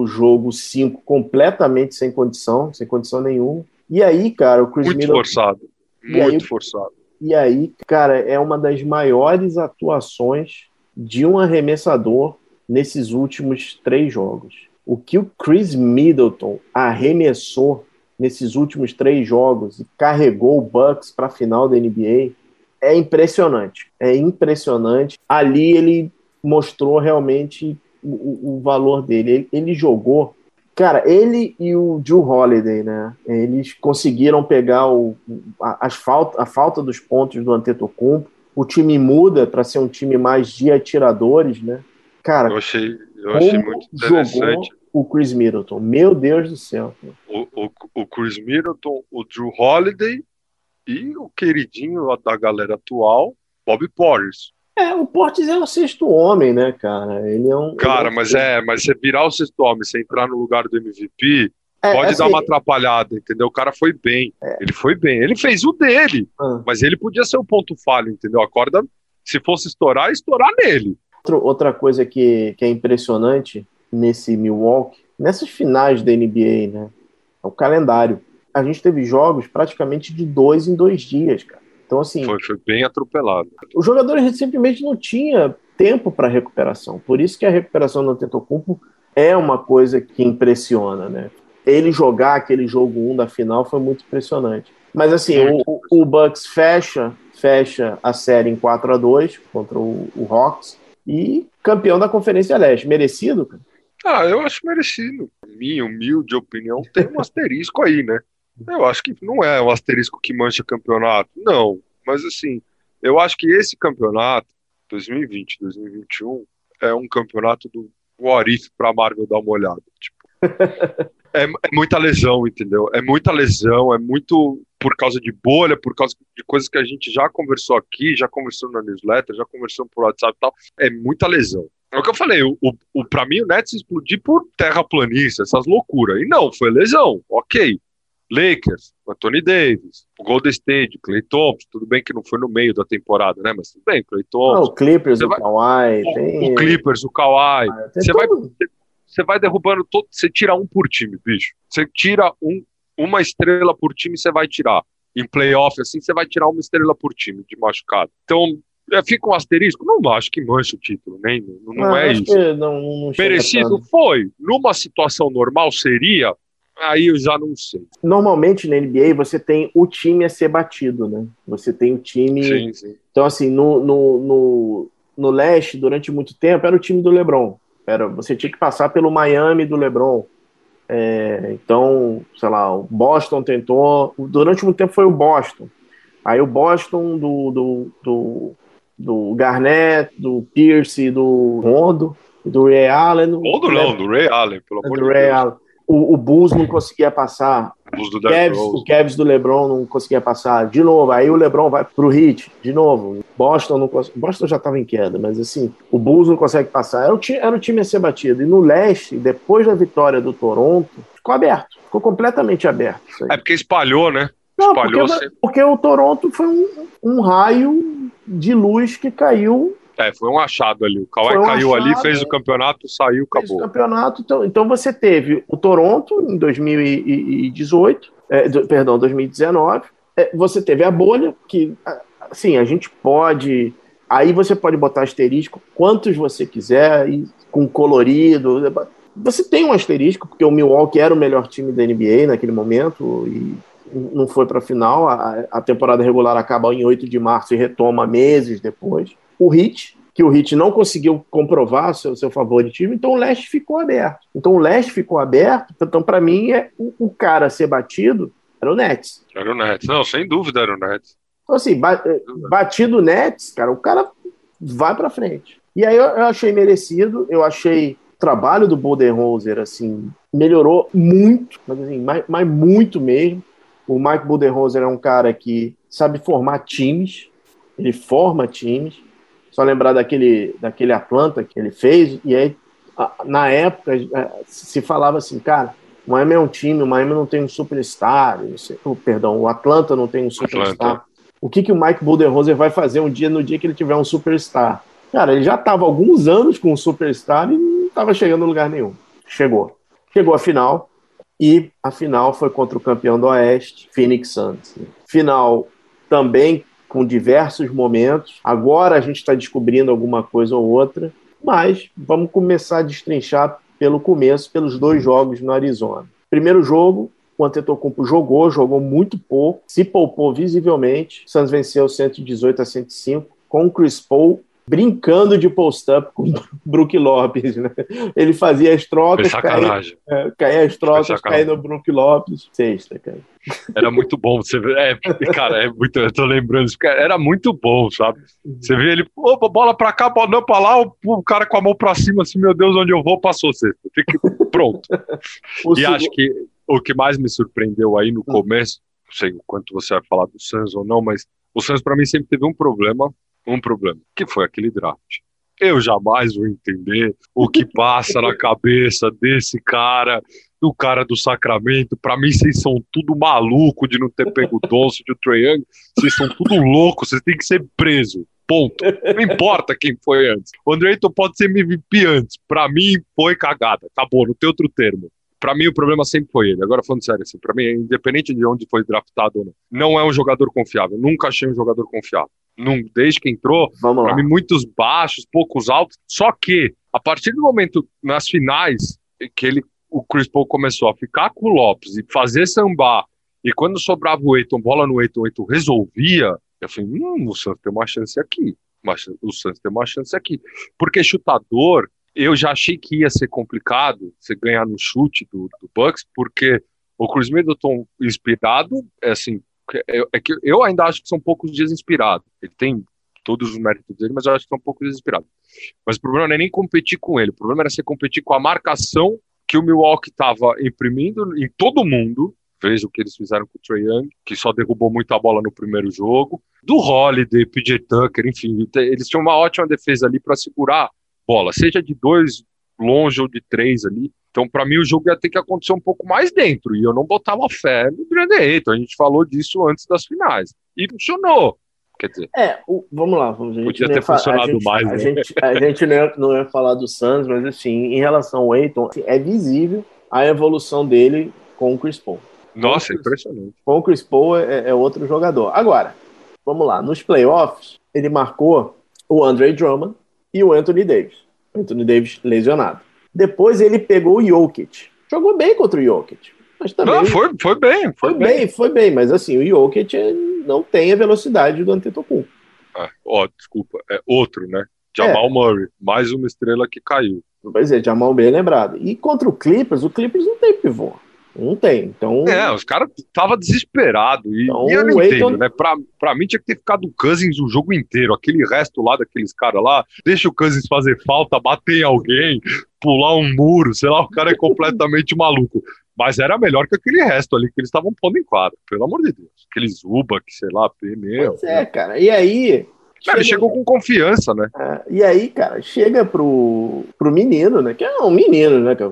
o jogo 5 completamente sem condição, sem condição nenhuma. E aí, cara, o Chris Muito forçado. Muito aí, forçado. E aí, cara, é uma das maiores atuações de um arremessador nesses últimos três jogos. O que o Chris Middleton arremessou nesses últimos três jogos e carregou o Bucks para a final da NBA é impressionante. É impressionante. Ali ele mostrou realmente o, o valor dele. Ele, ele, jogou. Cara, ele e o Drew Holiday, né? Eles conseguiram pegar o, a, as falta, a falta dos pontos do Antetokounmpo. O time muda para ser um time mais de atiradores, né? Cara, eu achei, eu achei muito interessante. o Chris Middleton. Meu Deus do céu. O, o, o Chris Middleton, o Drew Holiday e o queridinho da galera atual, Bob Porres. É, o Portes é o sexto homem, né, cara? Ele é um. Cara, é um... mas é, mas você virar o sexto homem, você entrar no lugar do MVP, é, pode assim, dar uma atrapalhada, entendeu? O cara foi bem. É. Ele foi bem. Ele fez o dele, ah. mas ele podia ser um ponto falho, entendeu? A corda, se fosse estourar, estourar nele. Outra coisa que, que é impressionante nesse Milwaukee, nessas finais da NBA, né? É o calendário. A gente teve jogos praticamente de dois em dois dias, cara. Então, assim. Foi, foi bem atropelado. Os jogadores simplesmente não tinha tempo para recuperação. Por isso que a recuperação do Antetokounmpo é uma coisa que impressiona, né? Ele jogar aquele jogo 1 um da final foi muito impressionante. Mas assim, o, o, Bucks fecha, fecha a série em 4 a 2 contra o, o Hawks e campeão da Conferência Leste. Merecido, cara? Ah, eu acho merecido. Minha humilde opinião tem um *laughs* asterisco aí, né? Eu acho que não é um asterisco que mancha campeonato, não. Mas assim, eu acho que esse campeonato, 2020, 2021, é um campeonato do What If pra Marvel dar uma olhada. Tipo, *laughs* é, é, muita lesão, entendeu? É muita lesão, é muito por causa de bolha, por causa de coisas que a gente já conversou aqui, já conversou na newsletter, já conversou por WhatsApp e tal. É muita lesão. É o que eu falei, o, o, o, pra mim o Nets explodir por terraplanista, essas loucuras. E não, foi lesão, ok. Lakers, Anthony Davis, o Golden State, Clay Thompson, tudo bem que não foi no meio da temporada, né? Mas tudo bem, Clay Thompson. Não, o Clippers, o vai, Kawhi. O, tem... o, Clippers, o Kawhi. Ah, você, vai, você vai derrubando todo. Você tira um por time, bicho. Você tira um, uma estrela por time, você vai tirar. Em playoff, assim, você vai tirar uma estrela por time de machucado. Então, é, fica um asterisco? Não acho que mancha o título, nem. Não, não, não é isso. Não, não Merecido foi. Numa situação normal seria, Aí eu já não sei. Normalmente na NBA você tem o time a ser batido, né? Você tem o time. Sim, sim. Então, assim, no, no, no, no leste durante muito tempo era o time do LeBron. Era, você tinha que passar pelo Miami do LeBron. É, então, sei lá, o Boston tentou. Durante muito tempo foi o Boston. Aí o Boston do, do, do, do Garnett, do Pierce, do Rondo, do Ray Allen. Rondo não, do Ray Allen, pelo amor do de Ray Deus. Allen. O, o Bulls não conseguia passar. O Cavs, o Cavs do LeBron não conseguia passar. De novo, aí o LeBron vai pro Heat, de novo. Boston não Boston já estava em queda, mas assim, o Bulls não consegue passar. Era o, ti- era o time a ser batido. E no leste, depois da vitória do Toronto, ficou aberto. Ficou completamente aberto. É porque espalhou, né? Não, espalhou porque, sempre. porque o Toronto foi um, um raio de luz que caiu É, foi um achado ali. O Kawhi um caiu ali, achado, fez é. o campeonato, saiu, fez o acabou. campeonato. Então, então você teve o Toronto em 2018, é, do- perdão, 2019. É, você teve a bolha, que assim, a gente pode. Aí você pode botar asterisco quantos você quiser, e com colorido. Você tem um asterisco, porque o Milwaukee era o melhor time da NBA naquele momento e não foi para a final. A temporada regular acaba em 8 de março e retoma meses depois. O Heat, que o Heat não conseguiu comprovar seu, seu favoritismo, então o leste ficou aberto. Então o leste ficou aberto, então para mim é o, o cara a ser batido era o Nets. Era o Nets. Não, sem dúvida era o Nets. Então assim, ba- eh, batido o Nets, cara, o cara vai para frente. E aí eu, eu achei merecido, eu achei o trabalho do Budenholzer assim melhorou muito, mas assim, mas, mas muito mesmo. O Mike Budenholzer é um cara que sabe formar times, ele forma times. Só lembrar daquele, daquele Atlanta que ele fez, e aí, na época, eh, se falava assim, cara, o Miami é um time, o Miami não tem um superstar, sei- oh, perdão, o Atlanta não tem um superstar. Atlanta. O que, que o Mike Budenholzer vai fazer um dia no dia que ele tiver um superstar? Cara, ele já estava alguns anos com um superstar e não estava chegando em lugar nenhum. Chegou. Chegou a final, e a final foi contra o campeão do Oeste, Phoenix Suns. Final também com diversos momentos. Agora a gente está descobrindo alguma coisa ou outra, mas vamos começar a destrinchar pelo começo, pelos dois jogos no Arizona. Primeiro jogo, o Antetokounmpo jogou, jogou muito pouco, se poupou visivelmente. O Suns venceu 118 a 105 com o Chris Paul brincando de post-up com o Brook Lopes, né? Ele fazia as trocas, caía, é, caía as trocas, caía no Brook Lopes. Sexta, cara. Era muito bom. Você vê, é, cara, é muito, eu tô lembrando isso. cara, Era muito bom, sabe? Você vê ele, opa, bola pra cá, bola não pra lá, o, o cara com a mão pra cima, assim, meu Deus, onde eu vou, passou sexta. Fique pronto. *laughs* E segu- acho que o que mais me surpreendeu aí no começo, não sei o quanto você vai falar do Suns ou não, mas o Suns pra mim sempre teve um problema, um problema, que foi aquele draft. Eu jamais vou entender o que passa na cabeça desse cara, do cara do Sacramento. Pra mim, vocês são tudo maluco de não ter pego o Doncic e o Trae Young. Vocês são tudo loucos, vocês têm que ser preso. Ponto. Não importa quem foi antes. O André Ayton pode ser MVP antes. Pra mim, foi cagada. Acabou, não tem outro termo. Pra mim, o problema sempre foi ele. Agora, falando sério, assim, pra mim, independente de onde foi draftado ou não, não é um jogador confiável. Nunca achei um jogador confiável. Num, desde que entrou, Vamos Pra lá. mim, muitos baixos, poucos altos. Só que, a partir do momento, nas finais, que ele, o Chris Paul começou a ficar com o Lopes e fazer sambar, e quando sobrava o Eiton, bola no Eiton, o Eiton resolvia, eu falei, hum, o Santos tem uma chance aqui. O Santos tem uma chance aqui. Porque chutador, eu já achei que ia ser complicado você ganhar no chute do, do Bucks, porque o Chris Middleton inspirado, é assim, é, é que eu ainda acho que são poucos dias inspirado. Ele tem todos os méritos dele, mas eu acho que são um pouco desesperado. Mas o problema não é nem competir com ele, o problema era você competir com a marcação que o Milwaukee estava imprimindo em todo mundo. Veja o que eles fizeram com o Trae Young, que só derrubou muito a bola no primeiro jogo. Do Holiday, PJ Tucker, enfim, eles tinham uma ótima defesa ali para segurar bola, seja de dois longe ou de três ali. Então, para mim, o jogo ia ter que acontecer um pouco mais dentro. E eu não botava fé no Grande Eiton. A gente falou disso antes das finais. E funcionou. Quer dizer, É, o- vamos lá. Vamos, a Podia ter fa- a funcionado gente- mais, A né? gente, a gente não, ia, não ia falar do Suns, mas assim, em relação ao Aiton, assim, é visível a evolução dele com o Chris Paul. nossa, impressionante. Com o Chris Paul é, é outro jogador. Agora, vamos lá. Nos playoffs, ele marcou o Andre Drummond e o Anthony Davis. Anthony Davis lesionado. Depois ele pegou o Jokic. Jogou bem contra o Jokic. Mas também Não, foi, foi bem, foi, foi bem, foi bem. Mas assim, o Jokic não tem a velocidade do Antetokounmpo. Ah, ó, desculpa, é outro, né? Jamal é. Murray, mais uma estrela que caiu. Pois é, Jamal bem lembrado. E contra o Clippers, o Clippers não tem pivô. Não tem. Então. É, os caras estavam desesperados. E, então, e eu não Aiton... entendo, né? Pra, pra mim tinha que ter ficado o Cousins o jogo inteiro. Aquele resto lá daqueles caras lá. Deixa o Cousins fazer falta, bater em alguém, pular um muro, sei lá, o cara é completamente *laughs* maluco. Mas era melhor que aquele resto ali que eles estavam pondo em quadro, pelo amor de Deus. Aqueles Zuba, que sei lá, pneu. Pois é, cara. E aí, Ele chegou com confiança, né? É, e aí, cara, chega pro, pro menino, né? Que é um menino, né? Que é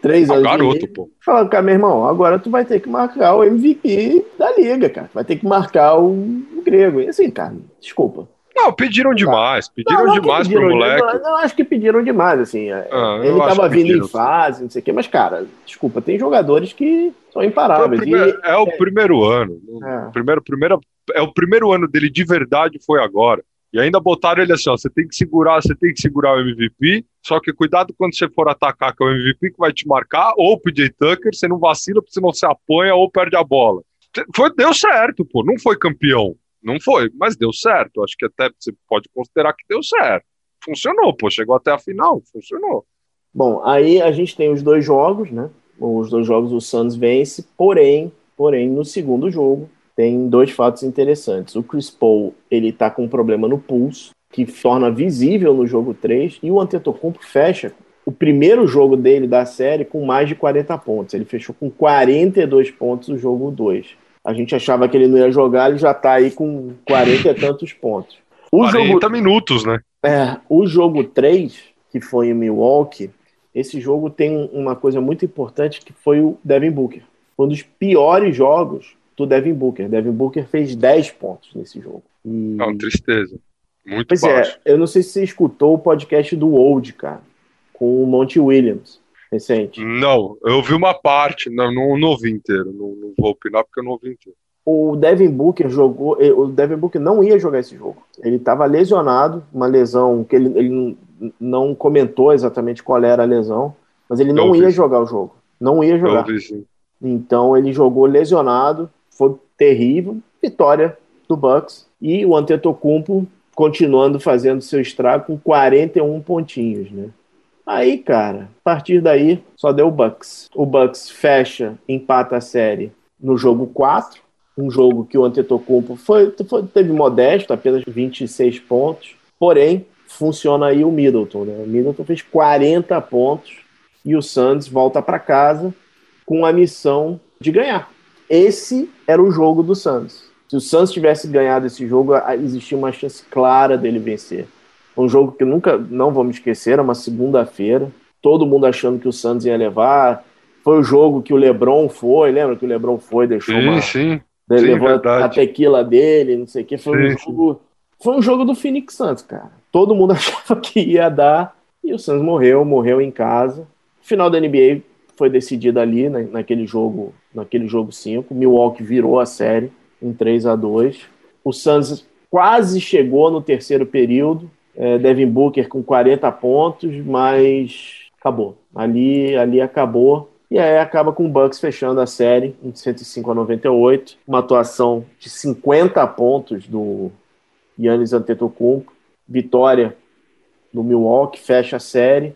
três é anos. garoto, pô. Fala, cara, meu irmão, agora tu vai ter que marcar o MVP da liga, cara. Vai ter que marcar o, o grego. E assim, cara, desculpa. Não, pediram demais, pediram não, não demais pediram, pro moleque. Não, não, acho que pediram demais, assim. É, ah, ele tava vindo em fase, não sei o quê, mas, cara, desculpa, tem jogadores que são imparáveis. É o primeiro, e, é o é, primeiro ano. É. Primeiro, primeiro, é o primeiro ano dele de verdade foi agora. E ainda botaram ele assim, ó, você tem que segurar, você tem que segurar o MVP, só que cuidado quando você for atacar que é o MVP que vai te marcar, ou o PJ Tucker, você não vacila porque senão você apanha ou perde a bola. Foi, deu certo, pô, não foi campeão, não foi, mas deu certo, acho que até você pode considerar que deu certo. Funcionou, pô, chegou até a final, funcionou. Bom, aí a gente tem os dois jogos, né? Os dois jogos o Suns vence, porém, porém no segundo jogo tem dois fatos interessantes. O Chris Paul, ele tá com um problema no pulso, que torna visível no jogo 3, e o Antetokounmpo fecha o primeiro jogo dele da série com mais de 40 pontos. Ele fechou com 42 pontos o jogo 2. A gente achava que ele não ia jogar, ele já tá aí com 40 e tantos pontos. O 40 jogo... minutos, né? É, o jogo 3, que foi em Milwaukee, esse jogo tem uma coisa muito importante que foi o Devin Booker. Um dos piores jogos do Devin Booker. Devin Booker fez 10 pontos nesse jogo. E... Não, tristeza. Muito pois é, baixo. é, eu não sei se você escutou o podcast do Old, cara, com o Monty Williams, recente. Não, eu vi uma parte, não, não, não ouvi inteiro, não, não vou opinar porque eu não ouvi inteiro. O Devin Booker jogou, eh, o Devin Booker não ia jogar esse jogo. Ele estava lesionado, uma lesão que ele, ele não comentou exatamente qual era a lesão, mas ele não ia jogar o jogo. Não ia jogar. Vi, então ele jogou lesionado, foi terrível. Vitória do Bucks e o Antetokounmpo continuando fazendo seu estrago com 41 pontinhos, né? Aí, cara, a partir daí só deu o Bucks. O Bucks fecha, empata a série no jogo 4, um jogo que o Antetokounmpo foi, foi, teve modesto, apenas 26 pontos, porém funciona aí o Middleton, né? O Middleton fez 40 pontos e o Suns volta para casa com a missão de ganhar. Esse era o jogo do Santos. Se o Santos tivesse ganhado esse jogo, existia uma chance clara dele vencer. Um jogo que nunca, não vou me esquecer, era uma segunda-feira. Todo mundo achando que o Santos ia levar. Foi o jogo que o LeBron foi, lembra que o LeBron foi, deixou sim, uma. Sim, sim. Levou a tequila dele, não sei o que. Foi um jogo. Foi um jogo do Phoenix Santos, cara. Todo mundo *laughs* achava que ia dar. E o Santos morreu, morreu em casa. Final da NBA foi decidida ali na, naquele jogo, naquele jogo 5. Milwaukee virou a série em 3 a 2. O Suns quase chegou no terceiro período. É, Devin Booker com 40 pontos, mas acabou. Ali, ali acabou. E aí acaba com o Bucks fechando a série em 105 a 98. Uma atuação de 50 pontos do Yannis Antetokounmpo. Vitória do Milwaukee, fecha a série.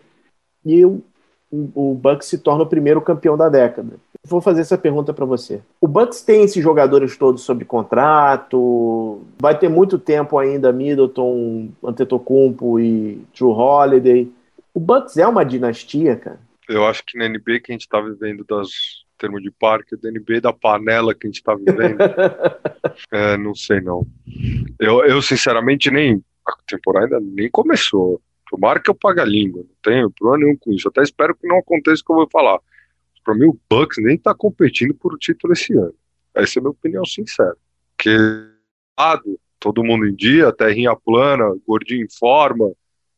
E o o Bucks se torna o primeiro campeão da década. Vou fazer essa pergunta para você. O Bucks tem esses jogadores todos sob contrato? Vai ter muito tempo ainda Middleton, Antetokounmpo e Drew Holiday. O Bucks é uma dinastia, cara? Eu acho que na NBA que a gente está vivendo das termo de parque, da NBA da panela que a gente está vivendo, *laughs* é, não sei não. Eu, eu sinceramente nem a temporada ainda nem começou. Tomara que eu pague a língua, não tenho problema nenhum com isso. Até espero que não aconteça o que eu vou falar. Para mim, o Bucks nem está competindo por o título esse ano. Essa é a minha opinião sincera. Porque, lado, todo mundo em dia, terrinha plana, gordinho em forma,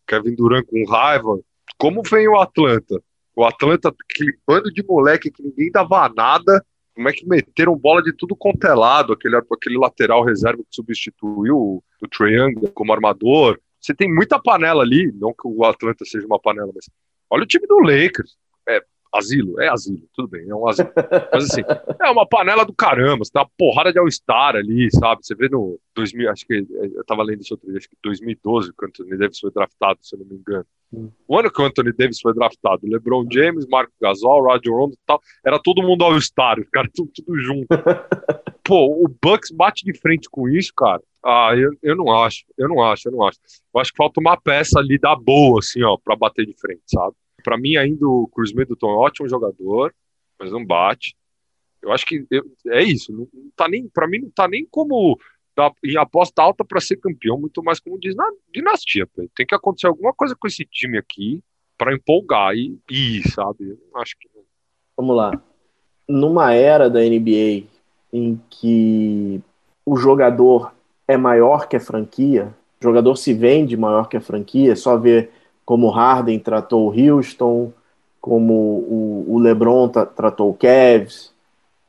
Kevin Durant com raiva. Como vem o Atlanta? O Atlanta, aquele bando de moleque que ninguém dava nada, como é que meteram bola de tudo contelado, aquele, aquele lateral reserva que substituiu o, o Young como armador, você tem muita panela ali, não que o Atlanta seja uma panela, mas olha o time do Lakers. É, asilo, é asilo, tudo bem, é um asilo. Mas assim, *laughs* é uma panela do caramba, você tem uma porrada de All-Star ali, sabe? Você vê no 2000, acho que eu tava lendo isso outro dia, acho que 2012, quando o Anthony Davis foi draftado, se eu não me engano. Hum. O ano que o Anthony Davis foi draftado, LeBron James, Marco Gasol, Roger Rondo e tal, era todo mundo All-Star, *laughs* os caras tudo, tudo junto. *laughs* Pô, o Bucks bate de frente com isso, cara. Ah, eu, eu não acho, eu não acho, eu não acho. Eu acho que falta uma peça ali da boa, assim, ó, pra bater de frente, sabe? Para mim, ainda o Cruz Middleton é um ótimo jogador, mas não bate. Eu acho que eu, é isso. Não, não tá nem, para mim, não tá nem como em aposta alta para ser campeão, muito mais como diz na dinastia. Tem que acontecer alguma coisa com esse time aqui para empolgar e ir, sabe? Eu acho que Vamos lá. Numa era da NBA em que o jogador é maior que a franquia, o jogador se vende maior que a franquia, só ver como Harden tratou o Houston, como o, o LeBron tratou o Cavs,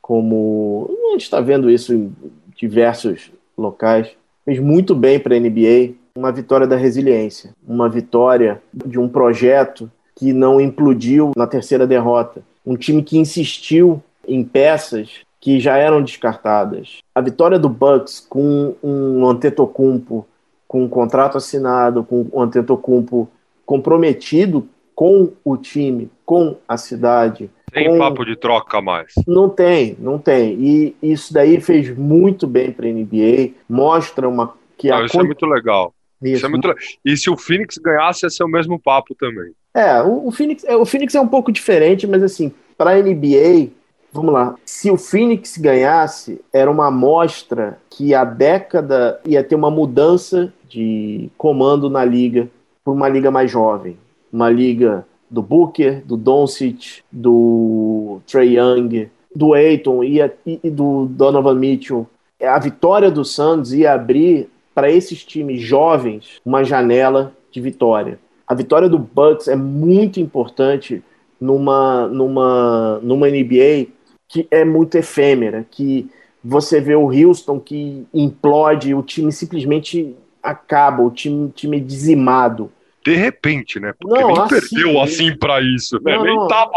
como a gente está vendo isso em diversos locais. Fez muito bem para a NBA, uma vitória da resiliência, uma vitória de um projeto que não implodiu na terceira derrota, um time que insistiu em peças que já eram descartadas. A vitória do Bucks com um Antetokounmpo com um contrato assinado, com um Antetokounmpo comprometido com o time, com a cidade. Tem com... papo de troca mais. Não tem, não tem. E isso daí fez muito bem para a NBA, mostra uma que a isso é muito legal. Isso. isso é muito E se o Phoenix ganhasse, ia ser o mesmo papo também. É, o, o Phoenix, é, o Phoenix é um pouco diferente, mas assim, para a NBA, vamos lá. Se o Phoenix ganhasse, era uma amostra que a década ia ter uma mudança de comando na liga por uma liga mais jovem, uma liga do Booker, do Doncic, do Trey Young, do Aiton e, e do Donovan Mitchell. A vitória do Suns ia abrir para esses times jovens uma janela de vitória. A vitória do Bucks é muito importante numa, numa, numa NBA que é muito efêmera, que você vê o Houston que implode, o time simplesmente acaba, o time, time é dizimado de repente, né? Porque não, nem assim, perdeu assim para isso, né? Não, nem tava.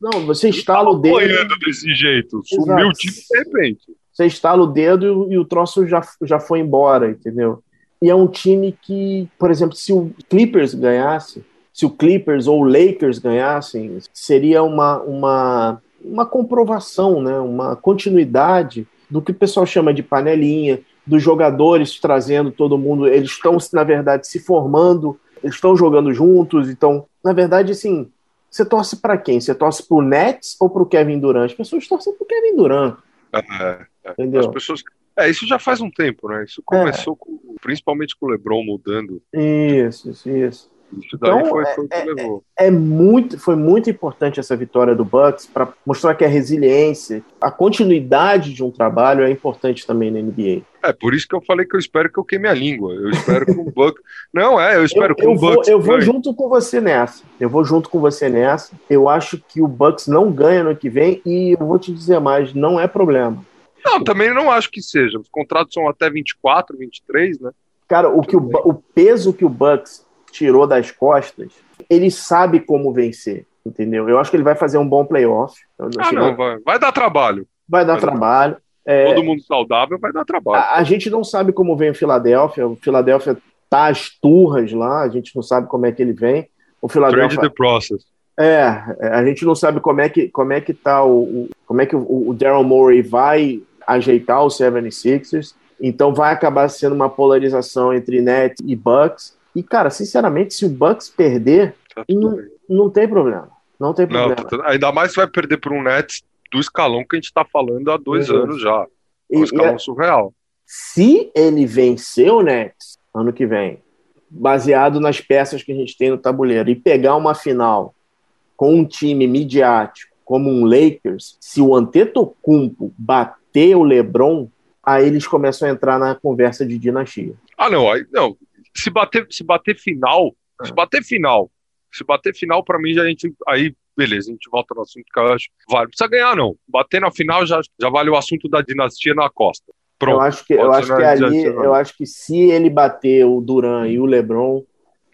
Não, você instala o dedo. desse jeito. Sumiu o time de repente. Você instala o dedo e, e o troço já, já foi embora, entendeu? E é um time que, por exemplo, se o Clippers ganhasse, se o Clippers ou o Lakers ganhassem, seria uma, uma, uma comprovação, né? uma continuidade do que o pessoal chama de panelinha, dos jogadores trazendo todo mundo. Eles estão, na verdade, se formando eles estão jogando juntos, então, na verdade, assim, você torce para quem? Você torce pro Nets ou pro Kevin Durant? As pessoas torcem pro Kevin Durant. É, é. Entendeu? As pessoas... É, isso já faz um tempo, né? Isso começou é. com, principalmente com o LeBron mudando. Isso, isso, isso. Isso daí então, foi, foi é, o que levou. É, é, muito, foi muito importante essa vitória do Bucks para mostrar que a resiliência, a continuidade de um trabalho é importante também na NBA. É, por isso que eu falei que eu espero que eu queime a língua. Eu espero que o *laughs* Bucks. Não, é, eu espero eu, que o Bucks. Vou, eu vou junto com você nessa. Eu vou junto com você nessa. Eu acho que o Bucks não ganha no que vem e eu vou te dizer mais, não é problema. Não, também não acho que seja. Os contratos são até 24, 23, né? Cara, o, que o, o peso que o Bucks tirou das costas, ele sabe como vencer, entendeu? Eu acho que ele vai fazer um bom playoff. Ah, não, vai, vai dar trabalho. Vai dar vai trabalho. É, Todo mundo saudável vai dar trabalho. A, a, gente não sabe como vem o Filadélfia. O Filadélfia tá às turras lá, a gente não sabe como é que ele vem. O Filadélfia. Trade the process. É, a gente não sabe como é que, como é que tá o, o como é que o, o Daryl Morey vai ajeitar o 76ers. Então vai acabar sendo uma polarização entre Nets e Bucks. E, cara, sinceramente, se o Bucks perder, tá não, não tem problema. Não tem problema. Não, ainda mais se vai perder por um Nets do escalão que a gente está falando há dois uhum. anos já. É um escalão e, é surreal. Se ele vencer o Nets ano que vem, baseado nas peças que a gente tem no tabuleiro, e pegar uma final com um time midiático como um Lakers, se o Antetokounmpo bater o LeBron, aí eles começam a entrar na conversa de dinastia. Ah, não, aí, não, se bater, se bater final, é. se bater final, se bater final, para mim, já a gente. Aí, beleza, a gente volta no assunto que eu acho. Vale. Não precisa ganhar, não. Bater na final já, já vale o assunto da dinastia na costa. Pronto. Eu acho que, eu acho que ali, eu acho que se ele bater o Duran e o Lebron,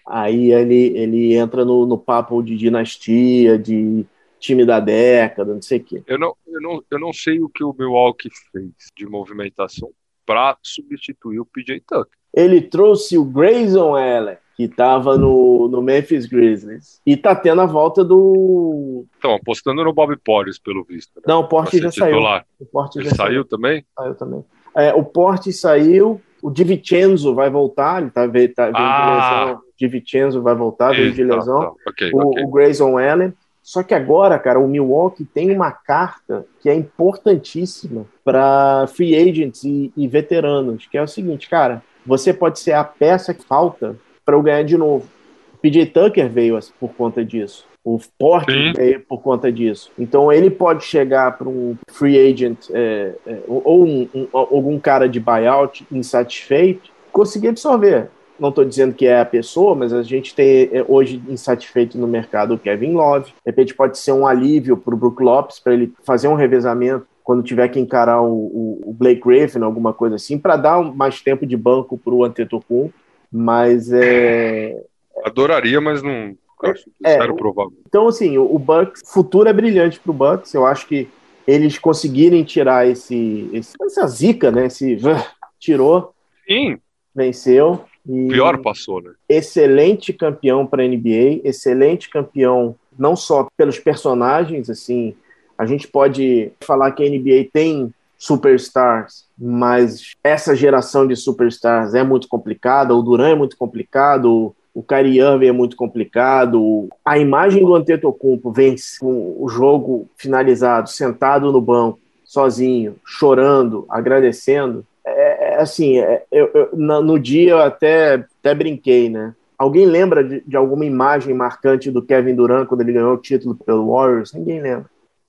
aí ele, ele entra no, no papo de dinastia, de time da década, não sei o quê. Eu não, eu, não, eu não sei o que o Milwaukee fez de movimentação para substituir o PJ Tucker. Ele trouxe o Grayson Allen, que estava no, no Memphis Grizzlies, e tá tendo a volta do. Estão apostando no Bob Porres, pelo visto. Né? Não, o Porte já titular. saiu. O Porte já saiu, saiu também? Saiu também. É, o Porte saiu, o Di Vincenzo vai voltar, ele tá, veio, tá, ah, de lesão. Di Vincenzo vai voltar, veio de lesão. Tá, tá. Okay, o, okay. o Grayson Allen. Só que agora, cara, o Milwaukee tem uma carta que é importantíssima para free agents e, e, veteranos, que é o seguinte, cara, você pode ser a peça que falta para eu ganhar de novo. O PJ Tucker veio por conta disso. O Porte veio por conta disso. Então ele pode chegar para um free agent é, é, ou um, um, algum cara de buyout insatisfeito, conseguir absorver não estou dizendo que é a pessoa, mas a gente tem é, hoje insatisfeito no mercado o Kevin Love. De repente pode ser um alívio para o Brook Lopes, para ele fazer um revezamento quando tiver que encarar o, o, o Blake Griffin, alguma coisa assim, para dar mais tempo de banco para o Antetokounmpo. Mas é. Adoraria, mas não. Acho é, é provável. Então, assim, o, o Bucks, futuro é brilhante para o Bucks. Eu acho que eles conseguirem tirar esse, esse essa zica, né? Esse *laughs* tirou, Sim. venceu. E Pior passou, né? Excelente campeão para a NBA, excelente campeão não só pelos personagens, assim, a gente pode falar que a NBA tem superstars, mas essa geração de superstars é muito complicada, o Duran é muito complicado, o Kyrie Irving é muito complicado, a imagem do Antetokounmpo vence com o jogo finalizado, sentado no banco, sozinho, chorando, agradecendo, é, é, assim, é, eu, eu, no dia eu até, até brinquei, né? Alguém lembra de, de, alguma imagem marcante do Kevin Durant quando ele ganhou o título pelo Warriors? Ninguém lembra.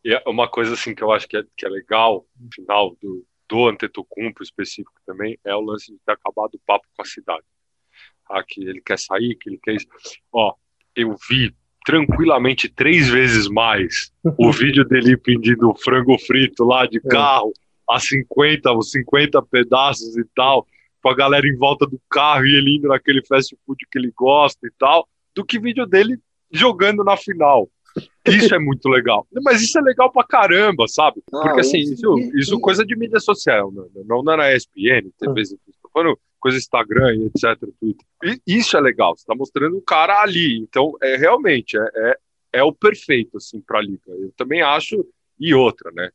E é uma coisa assim que eu acho que é, que é legal no final do, do Antetokounmpo específico também é o lance de ter acabado o papo com a cidade. Ah, que ele quer sair, que ele quer isso. Ó, eu vi tranquilamente três vezes mais o *laughs* vídeo dele pedindo frango frito lá de é. carro a 50, os 50 pedaços e tal, com a galera em volta do carro e ele indo naquele fast food que ele gosta e tal, do que vídeo dele jogando na final. Isso é muito legal. Mas isso é legal pra caramba, sabe? Porque assim, isso, isso coisa de mídia social, né? não, não na ESPN, TV, falando coisa Instagram e etc. Twitter. E isso é legal, você tá mostrando o cara ali. Então, é realmente, é, é, é o perfeito, assim, pra liga. Eu também acho, e outra, né?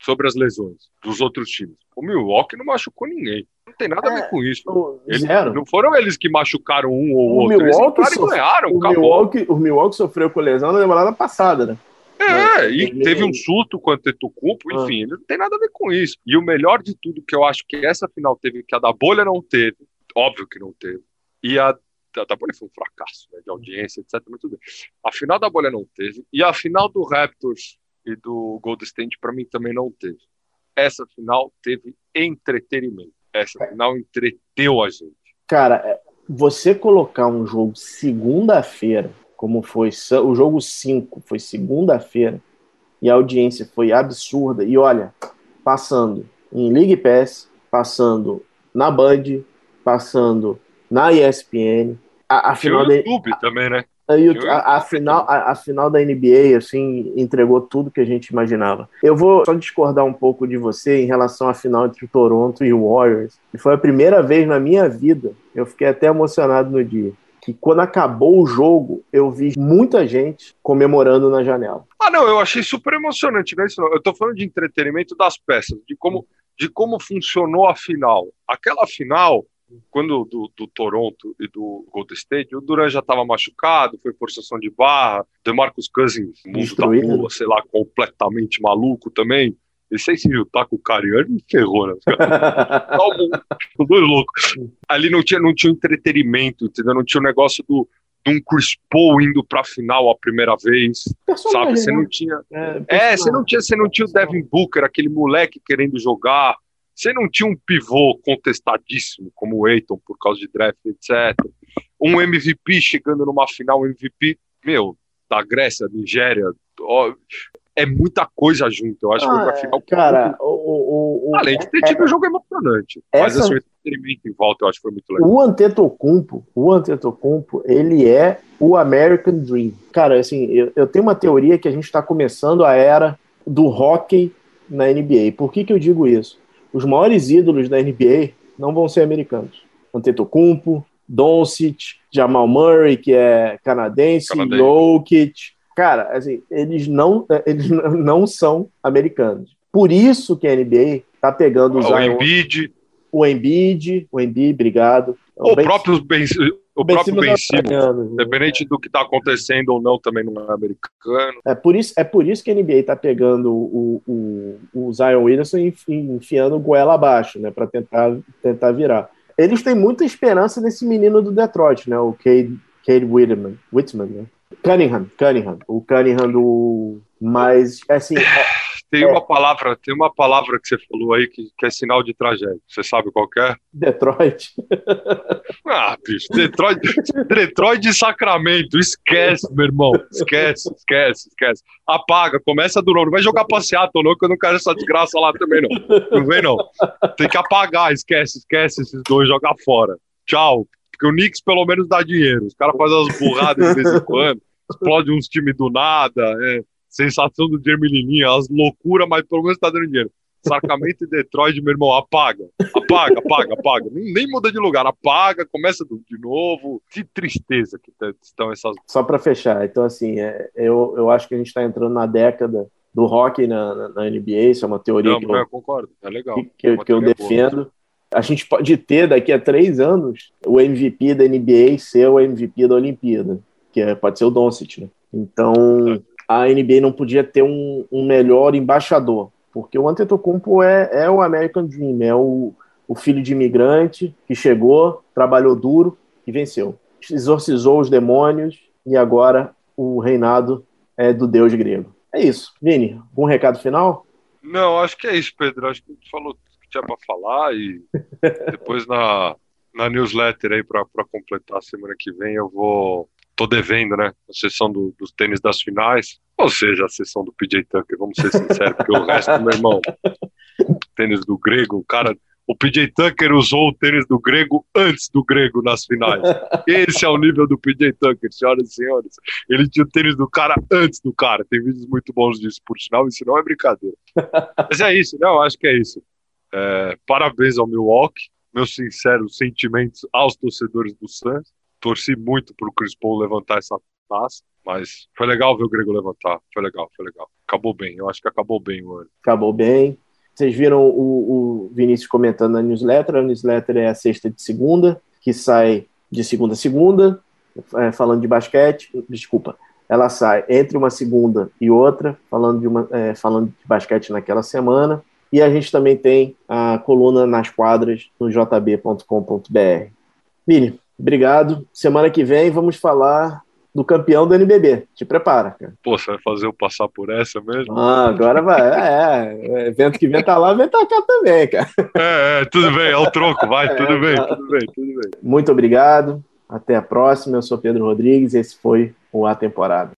Sobre as lesões dos outros times. O Milwaukee não machucou ninguém. Não tem nada é, a ver é, com isso. Eles, não foram eles que machucaram um ou o outro. Milwaukee eles so... ganharam, o Milwaukee, o Milwaukee sofreu com lesão na temporada passada, né? É, e teve um susto com o Antetokounmpo, ah. enfim, não tem nada a ver com isso. E o melhor de tudo que eu acho que essa final teve, que a da bolha não teve, óbvio que não teve, e a a da bolha foi um fracasso né, de audiência, etc. Mas tudo bem. A final da bolha não teve, e a final do Raptors e do Golden State para mim também não teve. Essa final teve entretenimento. Essa final entreteu a gente. Cara, é, você colocar um jogo segunda-feira, como foi o jogo 5, foi segunda-feira, e a audiência foi absurda. E olha, passando em League Pass, passando na Band, passando na ESPN. A, a final YouTube de, também, né? A, a, final, a, a, final da NBA, assim, entregou tudo que a gente imaginava. Eu vou só discordar um pouco de você em relação à final entre o Toronto e o Warriors. E foi a primeira vez na minha vida, eu fiquei até emocionado no dia, que quando acabou o jogo, eu vi muita gente comemorando na janela. Ah, não, eu achei super emocionante, né? Eu tô falando de entretenimento das peças, de como, de como funcionou a final. Aquela final quando do, do, Toronto e do Golden State, o Durant já estava machucado, foi forçação de barra, DeMarcus Cousins, mundo da lua, sei lá, completamente maluco também. E sem se juntar com o Cariani, me ferrou, né? *laughs* dois loucos. Ali não tinha, não tinha entretenimento, entendeu? Não tinha o negócio do, de um Chris Paul indo pra final a primeira vez, sabe? Você não né? tinha... É, é, você não tinha, você não tinha o Devin Booker, aquele moleque querendo jogar, você não tinha um pivô contestadíssimo como o Eiton por causa de draft, etc. Um MVP chegando numa final MVP, meu, da Grécia, Nigéria, ó, é muita coisa junto. Eu acho ah, que foi uma final. Cara, o, o, o, além de ter tido é, um jogo emocionante. Essa, mas, assim, entretenimento em volta, eu acho que foi muito legal. O Antetokounmpo, o Antetokounmpo, ele é o American Dream. Cara, assim, eu, eu tenho uma teoria que a gente está começando a era do hockey na NBA. Por que, que eu digo isso? Os maiores ídolos da NBA não vão ser americanos. Antetokounmpo, Doncic, Jamal Murray, que é canadense, canadense. Jokic. Cara, assim, eles não, *laughs* eles não são americanos. Por isso que a NBA tá pegando os O Embiid. O Embiid, o Embiid, obrigado. O, o próprio Ben, o ben próprio Ben Simmons, independente do que está acontecendo ou não, também não é americano. É por isso, é por isso que a NBA está pegando o, o, o Zion Williamson e enfiando o goela abaixo, né, para tentar, tentar virar. Eles têm muita esperança nesse menino do Detroit, né, o Cade, Cade Whitman, Whitman né? Cunningham, Cunningham, o Cunningham do... Mas, assim... Tem é. uma palavra, tem uma palavra que você falou aí que, que é sinal de tragédia. Você sabe qual é? Detroit. *laughs* ah, bicho, Detroit, *laughs* Detroit e Sacramento. Esquece, meu irmão. Esquece, esquece, esquece. Apaga, começa do novo. Não vai jogar pra Seattle, não, que eu não quero essa desgraça lá também, não. Não vem, não. Tem que apagar, esquece, esquece esses dois, jogar fora. Tchau. Porque o Knicks pelo menos dá dinheiro. Os caras fazem umas burradas de vez em quando, explode uns times do nada. É sensação do Jeremy Lininha, as loucuras, mas pelo menos tá dando dinheiro. Sacramento e Detroit, meu irmão, apaga. Apaga, apaga, apaga. Nem, nem muda de lugar, apaga, começa de novo. Que tristeza que estão essas. Só para fechar, então, assim, é, eu, eu acho que a gente está entrando na década do hockey na, na, na, NBA, isso é uma teoria Não, que, eu, eu, concordo, é legal. que, que, é que eu defendo. Boa. A gente pode ter daqui a três anos o MVP da NBA ser o MVP da Olimpíada, que é, pode ser o Doncic, né? Então, é a NBA não podia ter um, um melhor embaixador, porque o Antetokounmpo é, é o American Dream, é o, o filho de imigrante que chegou, trabalhou duro e venceu. Exorcizou os demônios e agora o reinado é do deus grego. É isso. Vini, algum recado final? Não, acho que é isso, Pedro. Acho que a gente falou o que tinha para falar e *laughs* depois na, na newsletter aí para completar semana que vem eu vou tô devendo, né? A sessão do, dos tênis das finais, ou seja, a sessão do PJ Tucker, vamos ser sinceros, porque o resto, meu irmão, tênis do grego, o cara. O PJ Tucker usou o tênis do grego antes do grego nas finais. Esse é o nível do PJ Tucker, senhoras e senhores. Ele tinha o tênis do cara antes do cara. Tem vídeos muito bons disso, por sinal, isso não é brincadeira. Mas é isso, não, acho que é isso. É, parabéns ao Milwaukee, meus sinceros sentimentos aos torcedores do Suns torci muito pro Chris Paul levantar essa taça, mas foi legal ver o Grego levantar. Foi legal, foi legal. Acabou bem, eu acho que acabou bem o ano. Acabou bem. Vocês viram o, o Vinícius comentando na newsletter. A newsletter é a sexta de segunda, que sai de segunda a segunda, é, falando de basquete. Desculpa, ela sai entre uma segunda e outra, falando de, uma, é, falando de basquete naquela semana. E a gente também tem a coluna nas quadras no jb.com.br. Vini, Obrigado. Semana que vem vamos falar do campeão do NBB. Te prepara, cara. Pô, você vai fazer eu passar por essa mesmo? Ah, agora vai. É, é. evento que vem tá lá, vem tá cá também, cara. É, é tudo bem, é o troco, vai, é, tudo bem, tudo bem, tudo bem. Muito obrigado. Até a próxima. Eu sou Pedro Rodrigues e esse foi o A Temporada.